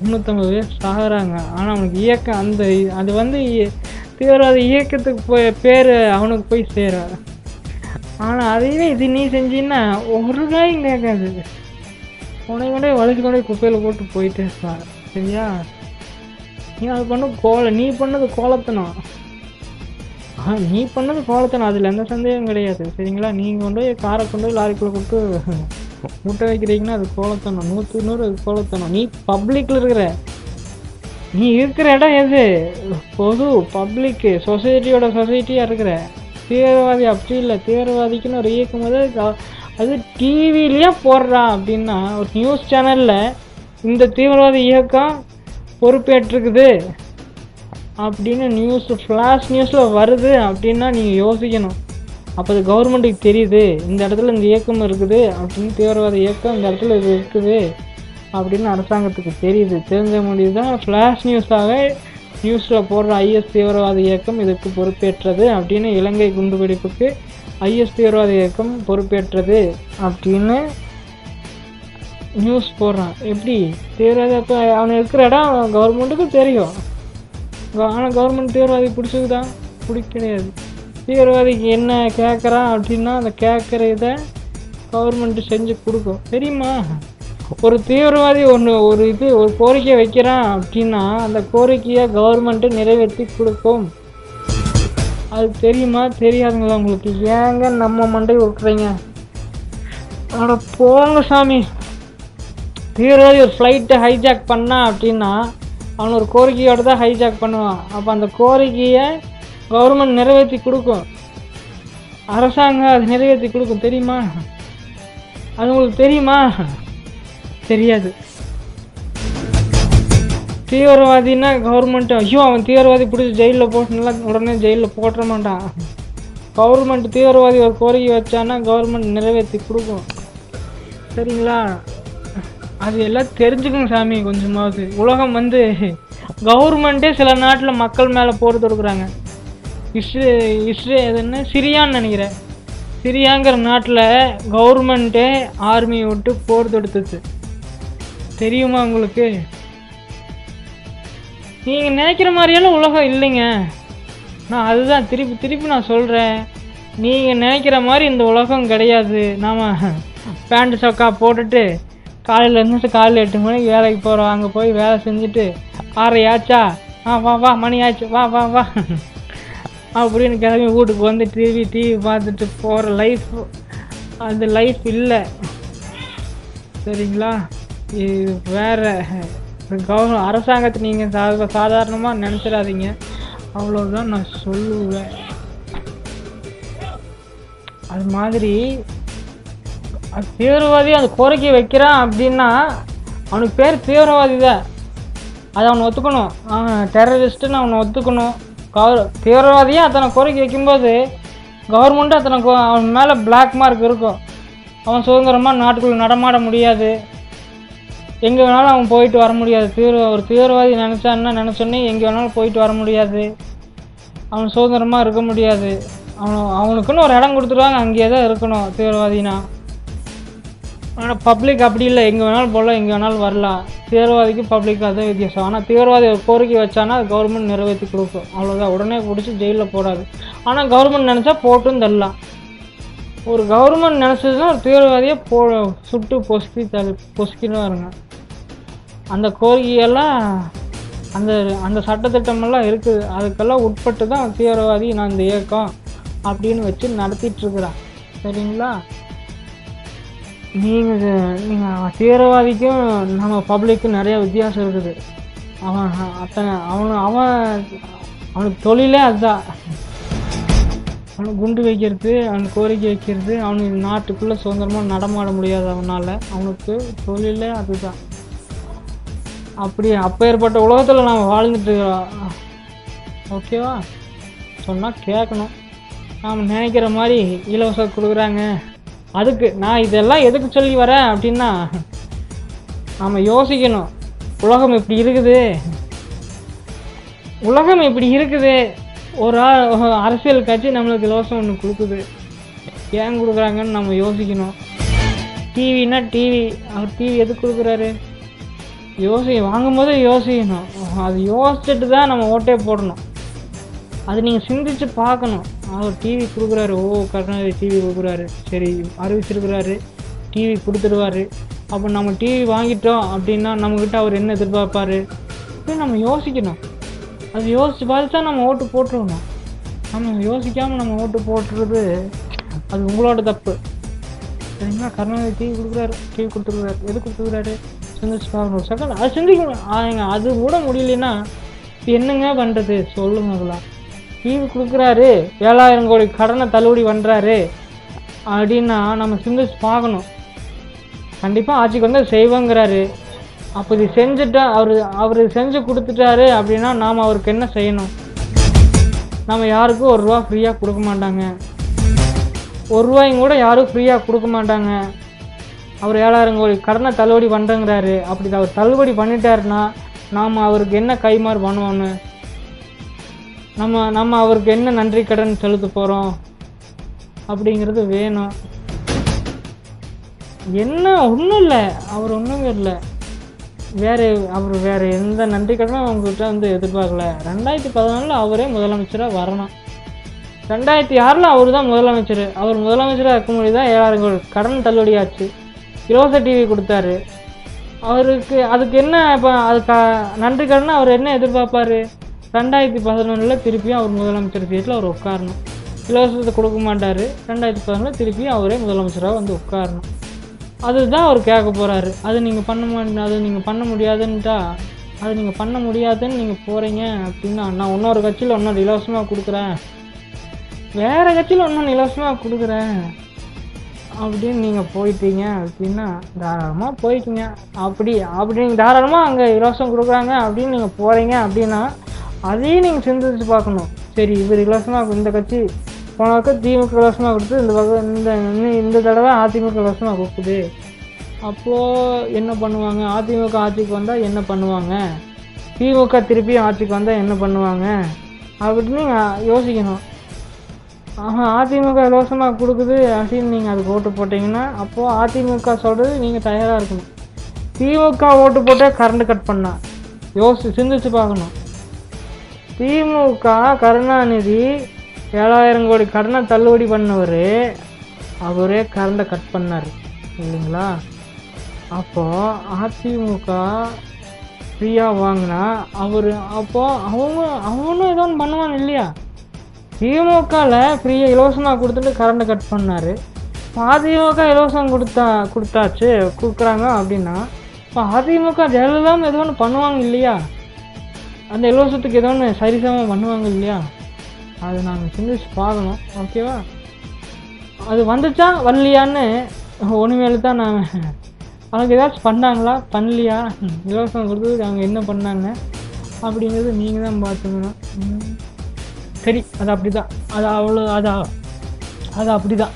முந்நூற்றம்பது பேர் சாகுறாங்க. ஆனால் அவனுக்கு இயக்கம் அந்த அது வந்து தீவிரவாத இயக்கத்துக்கு போய் பேர் அவனுக்கு போய் சேரும். ஆனால் அதையே இது நீ செஞ்சின்னா ஒரு காயும் கேட்காது. உன்னை கொண்டே வளைச்சு கொண்டே குப்பையில் போட்டு போயிட்டே இருப்பான். சரியா? நீ அது பண்ண கோல நீ பண்ணது கோலத்தனம். ஆ நீ பண்ணது கோலத்தனம். அதில் எந்த சந்தேகம் கிடையாது. சரிங்களா? நீங்கள் கொண்டு போய் காரை கொண்டு போய் லாரிக்குள்ளே கொடுத்து முட்டை வைக்கிறீங்கன்னா அது கோலத்தனம். நூற்று நூறு அது கோலத்தனம். நீ பப்ளிக்கில் இருக்கிற நீ இருக்கிற இடம் எது? பொது பப்ளிக்கு சொசைட்டியோட சொசைட்டியாக இருக்கிற. தீவிரவாதி அப்படி இல்லை. தீவிரவாதிக்குன்னு ஒரு இயக்கம் போது அது- அது டிவிலேயே போடுறான் அப்படின்னா ஒரு நியூஸ் சேனலில் இந்த தீவிரவாத இயக்கம் பொறுப்பேற்றுக்குது அப்படின்னு நியூஸ் ஃப்ளாஷ் நியூஸில் வருது அப்படின்னா நீங்கள் யோசிக்கணும். அப்போ அது கவர்மெண்ட்டுக்கு தெரியுது. இந்த இடத்துல இந்த இயக்கம் இருக்குது அப்படின்னு தீவிரவாத இயக்கம் இந்த இடத்துல இது இருக்குது. அப்படின்னு அரசாங்கத்துக்கு தெரியுது. தெரிஞ்ச முடிவு தான் ஃப்ளாஷ் நியூஸாக நியூஸில் போடுற ஐஎஸ் தீவிரவாத இயக்கம் இதுக்கு பொறுப்பேற்றது அப்படின்னு இலங்கை குண்டுவெடிப்புக்கு ஐஎஸ் தீவிரவாத இயக்கம் பொறுப்பேற்றது அப்படின்னு நியூஸ் போடுறான். எப்படி? தீவிரவாத இப்போ அவன் இருக்கிற இடம் கவர்மெண்ட்டுக்கு தெரியும். ஆனால் கவர்மெண்ட் தீவிரவாதி பிடிச்சிக்குதா பிடிக்க கிடையாது தீவிரவாதிக்கு என்ன கேட்குறான் அப்படின்னா அந்த கேட்குற இதை கவர்மெண்ட்டு செஞ்சு கொடுக்கும். தெரியுமா? ஒரு தீவிரவாதி ஒன்று ஒரு இது ஒரு கோரிக்கை வைக்கிறான் அப்படின்னா அந்த கோரிக்கையை கவர்மெண்ட்டு நிறைவேற்றி கொடுக்கும். அது தெரியுமா? தெரியாதுங்களா உங்களுக்கு? ஏங்க நம்ம மண்டை விட்டுறீங்க அட போங்க சாமி. தீவிரவாதி ஒரு ஃப்ளைட்டை ஹைஜாக் பண்ணா அப்படின்னா அவன் ஒரு கோரிக்கையோடு தான் ஹைஜாக் பண்ணுவான். அப்போ அந்த கோரிக்கையை கவர்மெண்ட் நிறைவேற்றி கொடுக்கும். அரசாங்கம் அது நிறைவேற்றி கொடுக்கும். தெரியுமா? அது உங்களுக்கு தெரியுமா? தெரியாது. தீவிரவாதின்னா கவர்மெண்ட் ஐயோ அவன் தீவிரவாதி பிடிச்சி ஜெயிலில் போட்டுனா உடனே ஜெயிலில் போட்டுற மாட்டான் கவர்மெண்ட் தீவிரவாதி ஒரு கோரிக்கை வச்சான்னா கவர்மெண்ட் நிறைவேற்றி கொடுக்கும். சரிங்களா? அது எல்லாம் தெரிஞ்சுக்கணும் சாமி கொஞ்சமாவது. உலகம் வந்து கவர்மெண்ட்டே சில நாட்டில் மக்கள் மேலே போர் தொடுக்குறாங்க. இஸ்ரே இஸ்ரே அது என்ன? சிரியான்னு நினைக்கிறேன். சிரியாங்கிற நாட்டில் கவர்மெண்ட்டே ஆர்மியை விட்டு போர் தொடுத்துச்சு. தெரியுமா உங்களுக்கு? நீங்கள் நினைக்கிற மாதிரியெல்லாம் உலகம் இல்லைங்க. நான் அதுதான் திருப்பி திருப்பி நான் சொல்கிறேன் நீங்கள் நினைக்கிற மாதிரி இந்த உலகம் கிடையாது. நாம் பேண்ட் சொக்கா போட்டுட்டு காலையில் இருந்துட்டு காலையில் எட்டு மணிக்கு வேலைக்கு போகிறோம் அங்கே போய் வேலை செஞ்சுட்டு ஆறை ஆச்சா? ஆ வா வா மணி ஆச்சு. வா வா வா. அப்படின்னு கிளம்பி வீட்டுக்கு வந்து டிவி டிவி பார்த்துட்டு போகிற லைஃப் அந்த லைஃப் இல்லை. சரிங்களா? இது வேற. கவர்மெண்ட் அரசாங்கத்தை நீங்கள் சா சாதாரணமாக நினச்சிடாதீங்க. அவ்வளோதான் நான் சொல்லுவேன். அது மாதிரி அது தீவிரவாதி அந்த கோரிக்கை வைக்கிறான் அப்படின்னா அவனுக்கு பேர் தீவிரவாதி தான். அதை அவனை ஒத்துக்கணும். அவன் டெரரிஸ்ட்டுன்னு அவனை ஒத்துக்கணும். கவர் தீவிரவாதியாக அத்தனை கோரிக்கை வைக்கும்போது கவர்மெண்ட்டு அத்தனை கோ- அவன் மேலே பிளாக் மார்க் இருக்கும். அவன் சுதந்திரமாக நாட்டுக்குள்ளே நடமாட முடியாது. எங்கே வேணாலும் அவன் போயிட்டு வர முடியாது. தீவிர ஒரு தீவிரவாதி நினச்சான்னா நினச்சோன்னே எங்கே வேணாலும் போயிட்டு வர முடியாது. அவன் சுதந்திரமாக இருக்க முடியாது. அவன் அவனுக்குன்னு ஒரு இடம் கொடுத்துருவாங்க அங்கேயே தான் இருக்கணும் தீவிரவாதினா. ஆனால் பப்ளிக் அப்படி இல்லை. எங்கே வேணாலும் போகலாம் எங்கே வேணாலும் வரலாம். தீவிரவாதிக்கு பப்ளிக் அதுதான் வித்தியாசம். ஆனால் தீவிரவாதி ஒரு கோரிக்கை வச்சானா அது கவர்மெண்ட் நிறைவேற்றி கொடுக்கும். அவ்வளோதான் உடனே பிடிச்சி ஜெயிலில் போடாது. ஆனால் கவர்மெண்ட் நினச்சா போட்டும் தரலாம். ஒரு கவர்மெண்ட் நினச்சதுன்னா ஒரு தீவிரவாதியை போ சுட்டு பொசுக்கி தள்ளி பொசுக்கின்னு வருங்க. அந்த கோரிக்கையெல்லாம் அந்த அந்த சட்டத்திட்டமெல்லாம் இருக்குது. அதுக்கெல்லாம் உட்பட்டு தான் தீவிரவாதி நான் இந்த இயக்கம் அப்படின்னு வச்சு நடத்திட்டுருக்குறேன். சரிங்களா? நீங்கள் நீங்கள் தீவிரவாதிக்கும் நம்ம பப்ளிக்கும் நிறைய வித்தியாசம் இருக்குது. அவன் அத்தனை அவனு அவன் அவனுக்கு தொழிலே அதுதான். அவனுக்கு குண்டு வைக்கிறது அவன் கோரிக்கை வைக்கிறது அவனுக்கு நாட்டுக்குள்ளே சுதந்திரமாக நடமாட முடியாது அவனால். அவனுக்கு தொழிலே அதுதான். அப்படி அப்பேற்பட்ட உலகத்தில் நாம் வாழ்ந்துட்டு இருக்கிறோம். ஓகேவா? சொன்னால் கேட்கணும் நாம் நினைக்கிற மாதிரி இலவசம் கொடுக்குறாங்க. அதுக்கு நான் இதெல்லாம் எதுக்கு சொல்லி வரேன் அப்படின்னா நாம் யோசிக்கணும். உலகம் இப்படி இருக்குது? உலகம் இப்படி இருக்குது? ஒரு ஆள் அரசியல் கட்சி நம்மளுக்கு இலவசம் ஒன்று கொடுக்குது. ஏன் கொடுக்குறாங்கன்னு நம்ம யோசிக்கணும். டிவினா டிவி அவர் டிவி எதுக்கு கொடுக்குறாரு? யோசி வாங்கும்போது யோசிக்கணும். அது யோசிச்சுட்டு தான் நம்ம ஓட்டே போடணும். அது நீங்கள் சிந்திச்சு பார்க்கணும். அவர் டிவி கொடுக்குறாரு. ஓ கருணாநிதி டிவி கொடுக்குறாரு. சரி அறிவிச்சிருக்கிறாரு. டிவி கொடுத்துடுவாரு. அப்போ நம்ம டிவி வாங்கிட்டோம் அப்படின்னா நம்மக்கிட்ட அவர் என்ன எதிர்பார்ப்பார்? இப்படி நம்ம யோசிக்கணும். அது யோசிச்சு பார்த்து தான் நம்ம ஓட்டு போட்டுருக்கணும். நம்ம யோசிக்காமல் நம்ம ஓட்டு போட்டுறது அது உங்களோட தப்பு. சரிங்களா? கருணாநிதி டிவி கொடுக்குறாரு டிவி கொடுத்துருக்குறாரு. எது கொடுத்துருக்குறாரு? சிந்திச்சு பார்க்கணும். செகண்ட் அது சிந்திக்கணும். ஆங்க அது கூட முடியலன்னா என்னங்க பண்ணுறது சொல்லுங்க அதெல்லாம் டிவி கொடுக்குறாரு ஏழாயிரம் கோடி கடனை தள்ளுபடி பண்ணுறாரு அப்படின்னா நம்ம சிந்திச்சு பார்க்கணும். கண்டிப்பாக ஆட்சிக்கு வந்து செய்வோங்கிறாரு. அப்போ இது செஞ்சுட்டா அவர் அவர் செஞ்சு கொடுத்துட்டாரு அப்படின்னா நாம் அவருக்கு என்ன செய்யணும்? நம்ம யாருக்கும் ஒரு ரூபா ஃப்ரீயாக கொடுக்க மாட்டாங்க. ஒரு ரூபாயும் கூட யாரும் ஃப்ரீயாக கொடுக்க மாட்டாங்க. அவர் ஏழாயிரம் கோடி கடனை தள்ளுபடி பண்ணுறேங்கிறாரு அப்படி அவர் தள்ளுபடி பண்ணிட்டாருன்னா நாம் அவருக்கு என்ன கைமாறு பண்ணுவோன்னு நம்ம நம்ம அவருக்கு என்ன நன்றி கடன் செலுத்த போகிறோம் அப்படிங்கிறது வேணும். என்ன? ஒன்றும் இல்லை. அவர் ஒன்றும் இல்லை. வேறு அவர் வேறு எந்த நன்றி கடனும் அவங்ககிட்ட வந்து எதிர்பார்க்கல. ரெண்டாயிரத்தி பதினாலில் அவரே முதலமைச்சராக வரணும். ரெண்டாயிரத்தி ஆறில் அவர் தான் முதலமைச்சர். அவர் முதலமைச்சராக இருக்கும்போது தான் ஏழாயிரம் கோடி. கடன் தள்ளுபடியாச்சு இலவச டிவி கொடுத்தாரு. அவருக்கு அதுக்கு என்ன இப்போ அதுக்கு நன்றி கடன் அவர் என்ன எதிர்பார்ப்பார்? ரெண்டாயிரத்தி பதினொன்றில் திருப்பியும் அவர் முதலமைச்சர் சீட்டில் அவர் உட்காரணும். இலவசத்தை கொடுக்க மாட்டார். ரெண்டாயிரத்தி பதினொன்றில் திருப்பியும் அவரே முதலமைச்சராக வந்து உட்காரணும். அதுதான் அவர் கேட்க போகிறாரு அது நீங்கள் பண்ண மாட்டேன் அது நீங்கள் பண்ண முடியாதுன்ட்டா அது நீங்கள் பண்ண முடியாதுன்னு நீங்கள் போகிறீங்க அப்படின்னா நான் இன்னொரு கட்சியில் இன்னொரு இலவசமாக கொடுக்குறேன். வேறு கட்சியில் இன்னும் இலவசமாக கொடுக்குறேன். அப்படின்னு நீங்கள் போயிட்டீங்க அப்படின்னா தாராளமாக போயிட்டீங்க. அப்படி அப்படி நீங்கள் தாராளமாக அங்கே இலவசம் கொடுக்குறாங்க அப்படின்னு நீங்கள் போகிறீங்க அப்படின்னா அதையும் நீங்கள் சிந்திச்சு பார்க்கணும். சரி இவர் இலவசமாக இந்த கட்சி போன பக்கம் திமுக இலவசமாக கொடுத்து இந்த பக்கம் இந்த இந்த தடவை அதிமுக இலவசமாக கொடுக்குது. அப்போது என்ன பண்ணுவாங்க? அதிமுக ஆட்சிக்கு வந்தால் என்ன பண்ணுவாங்க? திமுக திருப்பி ஆட்சிக்கு வந்தால் என்ன பண்ணுவாங்க? அப்படின்னு நீங்கள் யோசிக்கணும். ஆஹா அதிமுக இலவசமாக கொடுக்குது அப்படின்னு நீங்கள் அதுக்கு ஓட்டு போட்டிங்கன்னா அப்போது அதிமுக சொல்கிறது நீங்கள் தயாராக இருக்கணும். திமுக ஓட்டு போட்டால் கரண்ட் கட் பண்ணா. யோசி சிந்திச்சு பார்க்கணும். திமுக கருணாநிதி ஏழாயிரம் கோடி கடனை தள்ளுபடி பண்ணவர் அவரே கரண்டை கட் பண்ணார். இல்லைங்களா? அப்போது அதிமுக ஃப்ரீயாக வாங்கினா அவர் அப்போது அவங்க அவனும் ஏதோ ஒன்று பண்ணுவான் இல்லையா? திமுகவில் ஃப்ரீயாக இலவசமாக கொடுத்துட்டு கரண்டை கட் பண்ணார். அதிமுக இலவசம் கொடுத்தா கொடுத்தாச்சு கொடுக்குறாங்க அப்படின்னா இப்போ அதிமுக ஜெயலலிதாவும் ஏதோ ஒன்று பண்ணுவாங்க இல்லையா? அந்த இலவசத்துக்கு ஏதோ ஒன்று சரிசமமாக பண்ணுவாங்க இல்லையா? அது நாங்கள் சிந்திச்சு பார்க்கணும் ஓகேவா அது வந்துச்சா வரலையான்னு ஒன்றுமேல தான் நான் அவங்க ஏதாச்சும் பண்ணாங்களா? பண்ணலையா? இலவசம் கொடுத்ததுக்கு அவங்க என்ன பண்ணாங்க? அப்படிங்கிறது நீங்கள் தான் பார்த்துக்கணும். சரி அது அப்படி தான் அது அவ்வளோ அது அது அப்படி தான்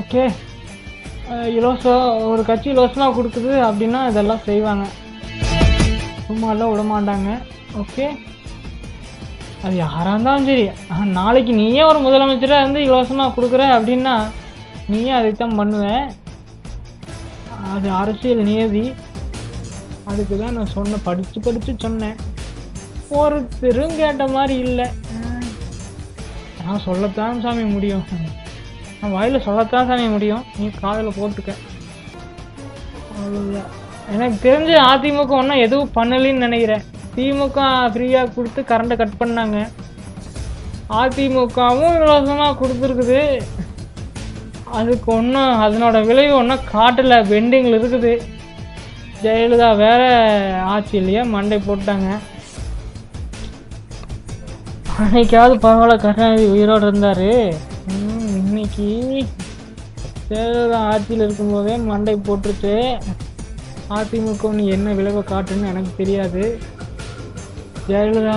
ஓகே இலவசம் ஒரு கட்சி இலவசமாக கொடுக்குது அப்படின்னா இதெல்லாம் செய்வாங்க. சும்மாலாம் விட மாட்டாங்க ஓகே அது யாராக இருந்தாலும் சரி. நாளைக்கு நீயே ஒரு முதலமைச்சராக இருந்து இலவசமாக கொடுக்குற அப்படின்னா நீயே அதைத்தான் பண்ணுவேன் அது அரசியல் நியதி. அதுக்கு தான் நான் சொன்ன படித்து படித்து சொன்னேன். ஒருத்தரும் கேட்ட மாதிரி இல்லை. நான் சொல்லத்தான் சாமி முடியும். நான் வாயில் சொல்லத்தான் சாமி முடியும். நீ காதில் போட்டுக்க. அவ்வளோதான் எனக்கு தெரிஞ்சு அதிமுக ஒன்றும் எதுவும் பண்ணலைன்னு நினைக்கிறேன். திமுக ஃப்ரீயாக கொடுத்து கரண்ட்டை கட் பண்ணாங்க. அதிமுகவும் இலவசமாக கொடுத்துருக்குது. அதுக்கு ஒன்றும் அதனோட விளைவு ஒன்றும் காட்டலை. பெண்டிங்கில் இருக்குது. ஜெயலலிதா வேற ஆட்சி மண்டை போட்டாங்க. அன்னைக்காவது பரவாயில்ல கருணாநிதி உயிரோடு இருந்தார். இன்னைக்கு ஜெயலலிதா ஆட்சியில் இருக்கும்போதே மண்டை போட்டுருச்சு. அதிமுக நீ என்ன விளைவை காட்டுன்னு எனக்கு தெரியாது. ஜெயலலிதா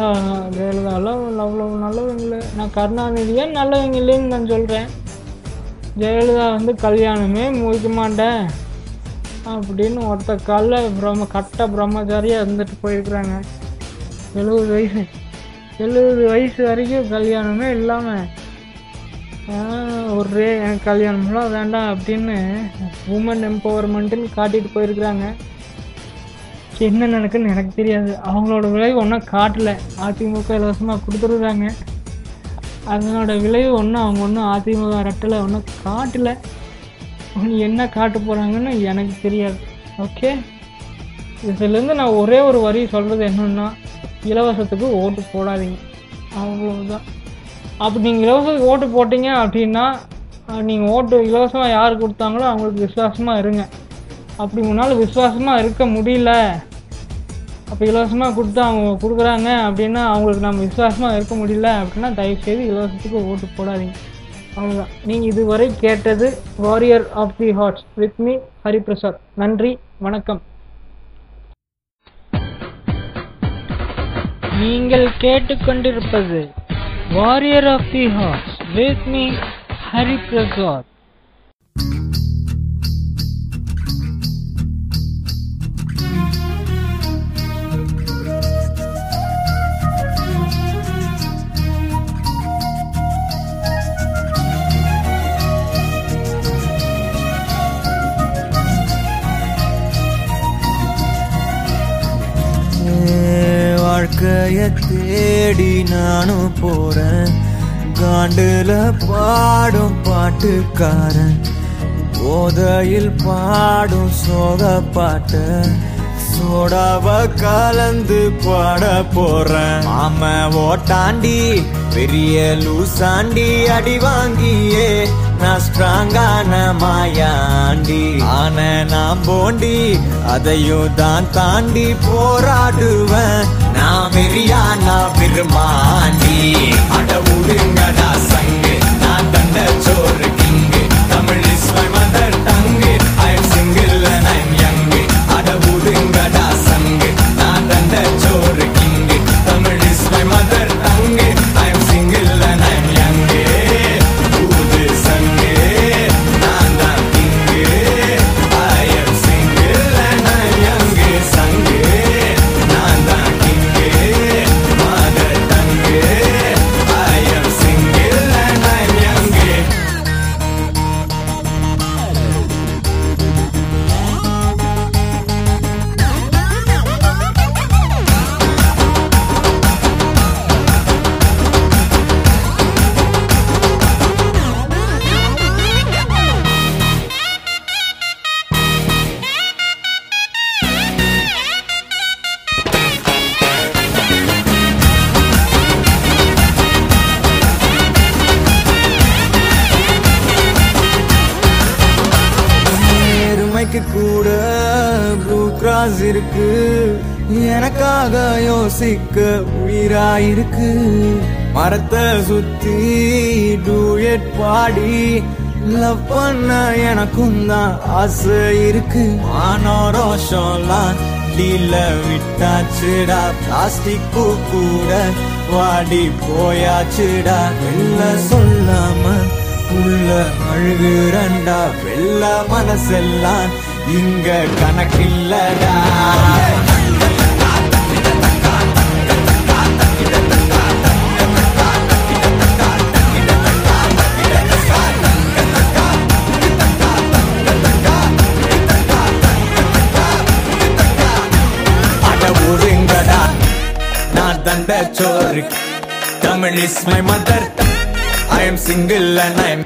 ஜெயலலிதாலாம் அவ்வளோ நல்லவங்க இல்லை. நான் கருணாநிதியே நல்லவங்க இல்லைன்னு நான் சொல்கிறேன் ஜெயலலிதா வந்து கல்யாணமே முடிக்க மாட்டேன் அப்படின்னு ஒருத்த காலில் பிரம்ம கட்ட பிரம்மச்சாரியாக இருந்துட்டு போயிருக்கிறாங்க. எழுபது வயசு எழுபது வயசு வரைக்கும் கல்யாணமே இல்லாமல் ஒரே எனக்கு கல்யாணம்லாம் வேண்டாம் அப்படின்னு உமன் எம்பவர்மெண்ட்டுன்னு காட்டிட்டு போயிருக்கிறாங்க. என்ன நடக்குன்னு எனக்கு தெரியாது. அவங்களோட விளைவு ஒன்றும் காட்டல. அதிமுக இலவசமாக கொடுத்துருக்குறாங்க அதனோட விளைவு ஒன்றும் அவங்க ஒன்றும் அதிமுக ரெட்டலை ஒன்றும் காட்டல. ஒன்று என்ன காட்ட போகிறாங்கன்னு எனக்கு தெரியாது. ஓகே இதுலேருந்து நான் ஒரே ஒரு வரி சொல்கிறது என்னென்னா இலவசத்துக்கு ஓட்டு போடாதீங்க. அவ்வளோதான் அப்போ நீங்கள் இலவசத்துக்கு ஓட்டு போட்டீங்க அப்படின்னா நீங்கள் ஓட்டு இலவசமாக யார் கொடுத்தாங்களோ அவங்களுக்கு விசுவாசமாக இருங்க. அப்படி முன்னால் விசுவாசமாக இருக்க முடியல. அப்போ இலவசமாக கொடுத்து அவங்க கொடுக்குறாங்க அப்படின்னா அவங்களுக்கு நம்ம விசுவாசமாக இருக்க முடியல அப்படின்னா தயவுசெய்து இலவசத்துக்கு ஓட்டு போடாதீங்க. அவ்வளோதான் நீங்கள் இதுவரை கேட்டது warrior of the hearts with me Hariprasad நன்றி வணக்கம். நீங்கள் கேட்டுக்கொண்டிருப்பது warrior of the hearts with me Hariprasad வாழ்க்கைய தேடி நானும் போறேன். காண்டுல பாடும் பாட்டுக்காரன். போதையில் பாடும் சோக பாட்ட. சோடாவ கலந்து பாட போறேன். மாம ஓட்டாண்டி பெரிய லூசாண்டி அடி வாங்கியே. நான் ஸ்ட்ராங்கான மாயாண்டி ஆன நான் போண்டி அதையும் தான் தாண்டி போராடுவேன் நான் வெறியா நான் பெருமாண்டி அட உடுங்கடா சங்கு நான் தண்ட சோறு இருக்கு. மரத்தை சுத்தி டூயட் பாடி லவ் பண்ண எனக்கும் தான் ஆசை இருக்கு. ஆனோ ரோஷம்லாம் டீல விட்டாச்சுடா. பிளாஸ்டிக் பூ கூட வாடி போயாச்சுடா. வெள்ள சொல்லாம உள்ள அழுகுறண்டா வெள்ள மனசெல்லாம் இங்க கணக்கில்லடா. தண்ட சோறு Tamil is my mother I am single and I am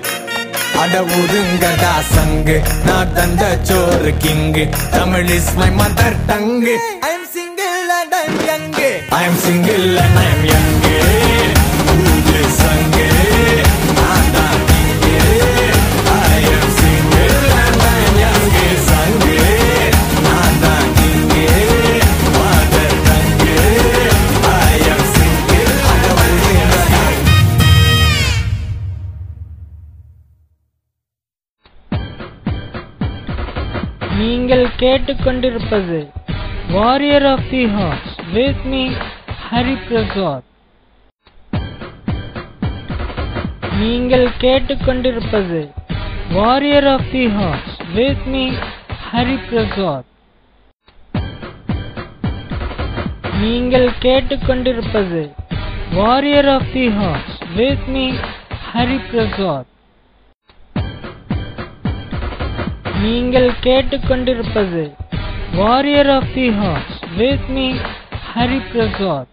அட ஒருங்கடா சங்கு நான் தந்த சோறு king Tamil is my mother tongue I am single and I am young I am single and I am young நீங்கள் கேட்டுக்கொண்டிருப்பது warrior of the horse with me Hari Prasad நீங்கள் கேட்டுக்கொண்டிருப்பது warrior of the horse with me Hari Prasad நீங்கள் கேட்டுக்கொண்டிருப்பது warrior of the horse with me Hari Prasad நீங்கள் கேட்டுக்கொண்டிருப்பது warrior of the horse with me Hari Prasad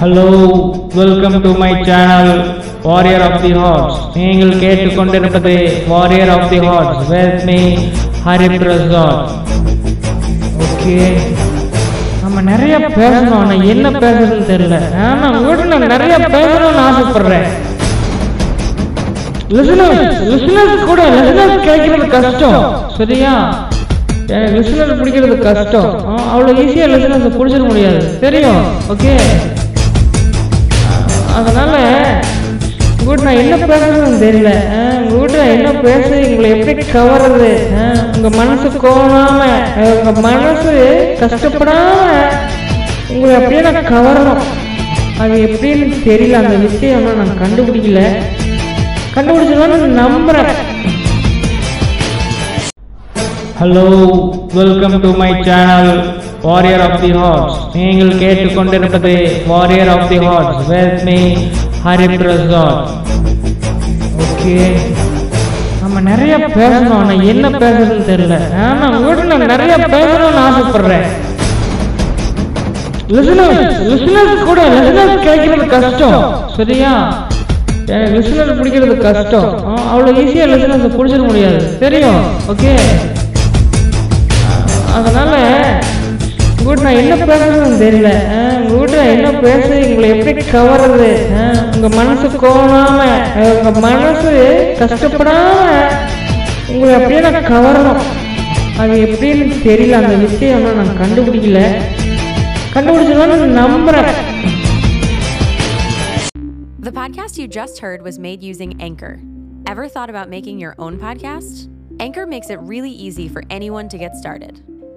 hello welcome to my channel warrior of the hearts நீங்கள் கேட்டுக்கொண்டிருப்பது warrior of the hearts with me Hari Prasad okay நம்ம நிறைய பேசணும் ஆனால் என்ன பேசுறதுன்னு தெரியல. ஆனா உங்கள்கிட்ட நான் நிறைய பேசணும்னு ஆசைப்படுறேன். லிசனர்ஸ் லிசனர்ஸ் கூட லிசனர்ஸ் கேட்கறது கஷ்டம் சரியா? லிசனர் பிடிக்கிறது கஷ்டம். அவ்வளோ ஈஸியாக லிசனர்ஸ் பிடிச்சிட முடியாது. தெரியும் ஓகே அதனால் உங்கள்கிட்ட நான் என்ன பேசுறதுன்னு தெரியல. உங்கள்கிட்ட நான் என்ன பேச உங்களை எப்படி கவர்றது? உங்கள் மனசு கோணாமல் உங்கள் மனசு கஷ்டப்படாமல் உங்களை அப்படியே நான் கவரணும். அது எப்படின்னு தெரியல. அந்த விஷயம் நான் கண்டுபிடிக்கல. கண்டுபிடிச்சதான் நம்புகிறேன் hello welcome to my channel warrior of the hearts நீங்கள் கேட்டுக்கொண்டிருப்பது warrior of the hearts with me Hari Prasad okay நம்ம நிறைய பேசணும். ஆனால் என்ன பேசுறதுன்னு தெரியல. ஆனா உங்கள்கிட்ட நான் நிறைய பேசணும்னு ஆசைப்படுறேன். லிசனர்ஸ் லிசனர்ஸ் கூட லிசனர்ஸ் கேட்கறது கஷ்டம். சரியா? லிசனர் பிடிக்கிறது கஷ்டம். அவ்வளோ ஈஸியாக லிசனர்ஸ் பிடிச்சிட முடியாது. தெரியும். ஓகே அதனால உங்கள்கிட்ட நான் என்ன பேசுறதுன்னு தெரியல. ஆ, உங்கள்கிட்ட நான் என்ன பேச உங்களை எப்படி கவர்றது? ஆ, உங்க மனசு கோணாம ஆ, உங்க மனசு கஷ்டப்படாம உங்களை அப்படியே நான் கவரணும். அது எப்படின்னு தெரியல. அந்த விஷயம் இன்னும் நான் கண்டுபிடிக்கல. கண்டுபிடிச்சிருவான்னு நம்புறேன். The podcast you just heard was made using Anchor. Ever thought about making your own podcast? Anchor makes it really easy for anyone to get started.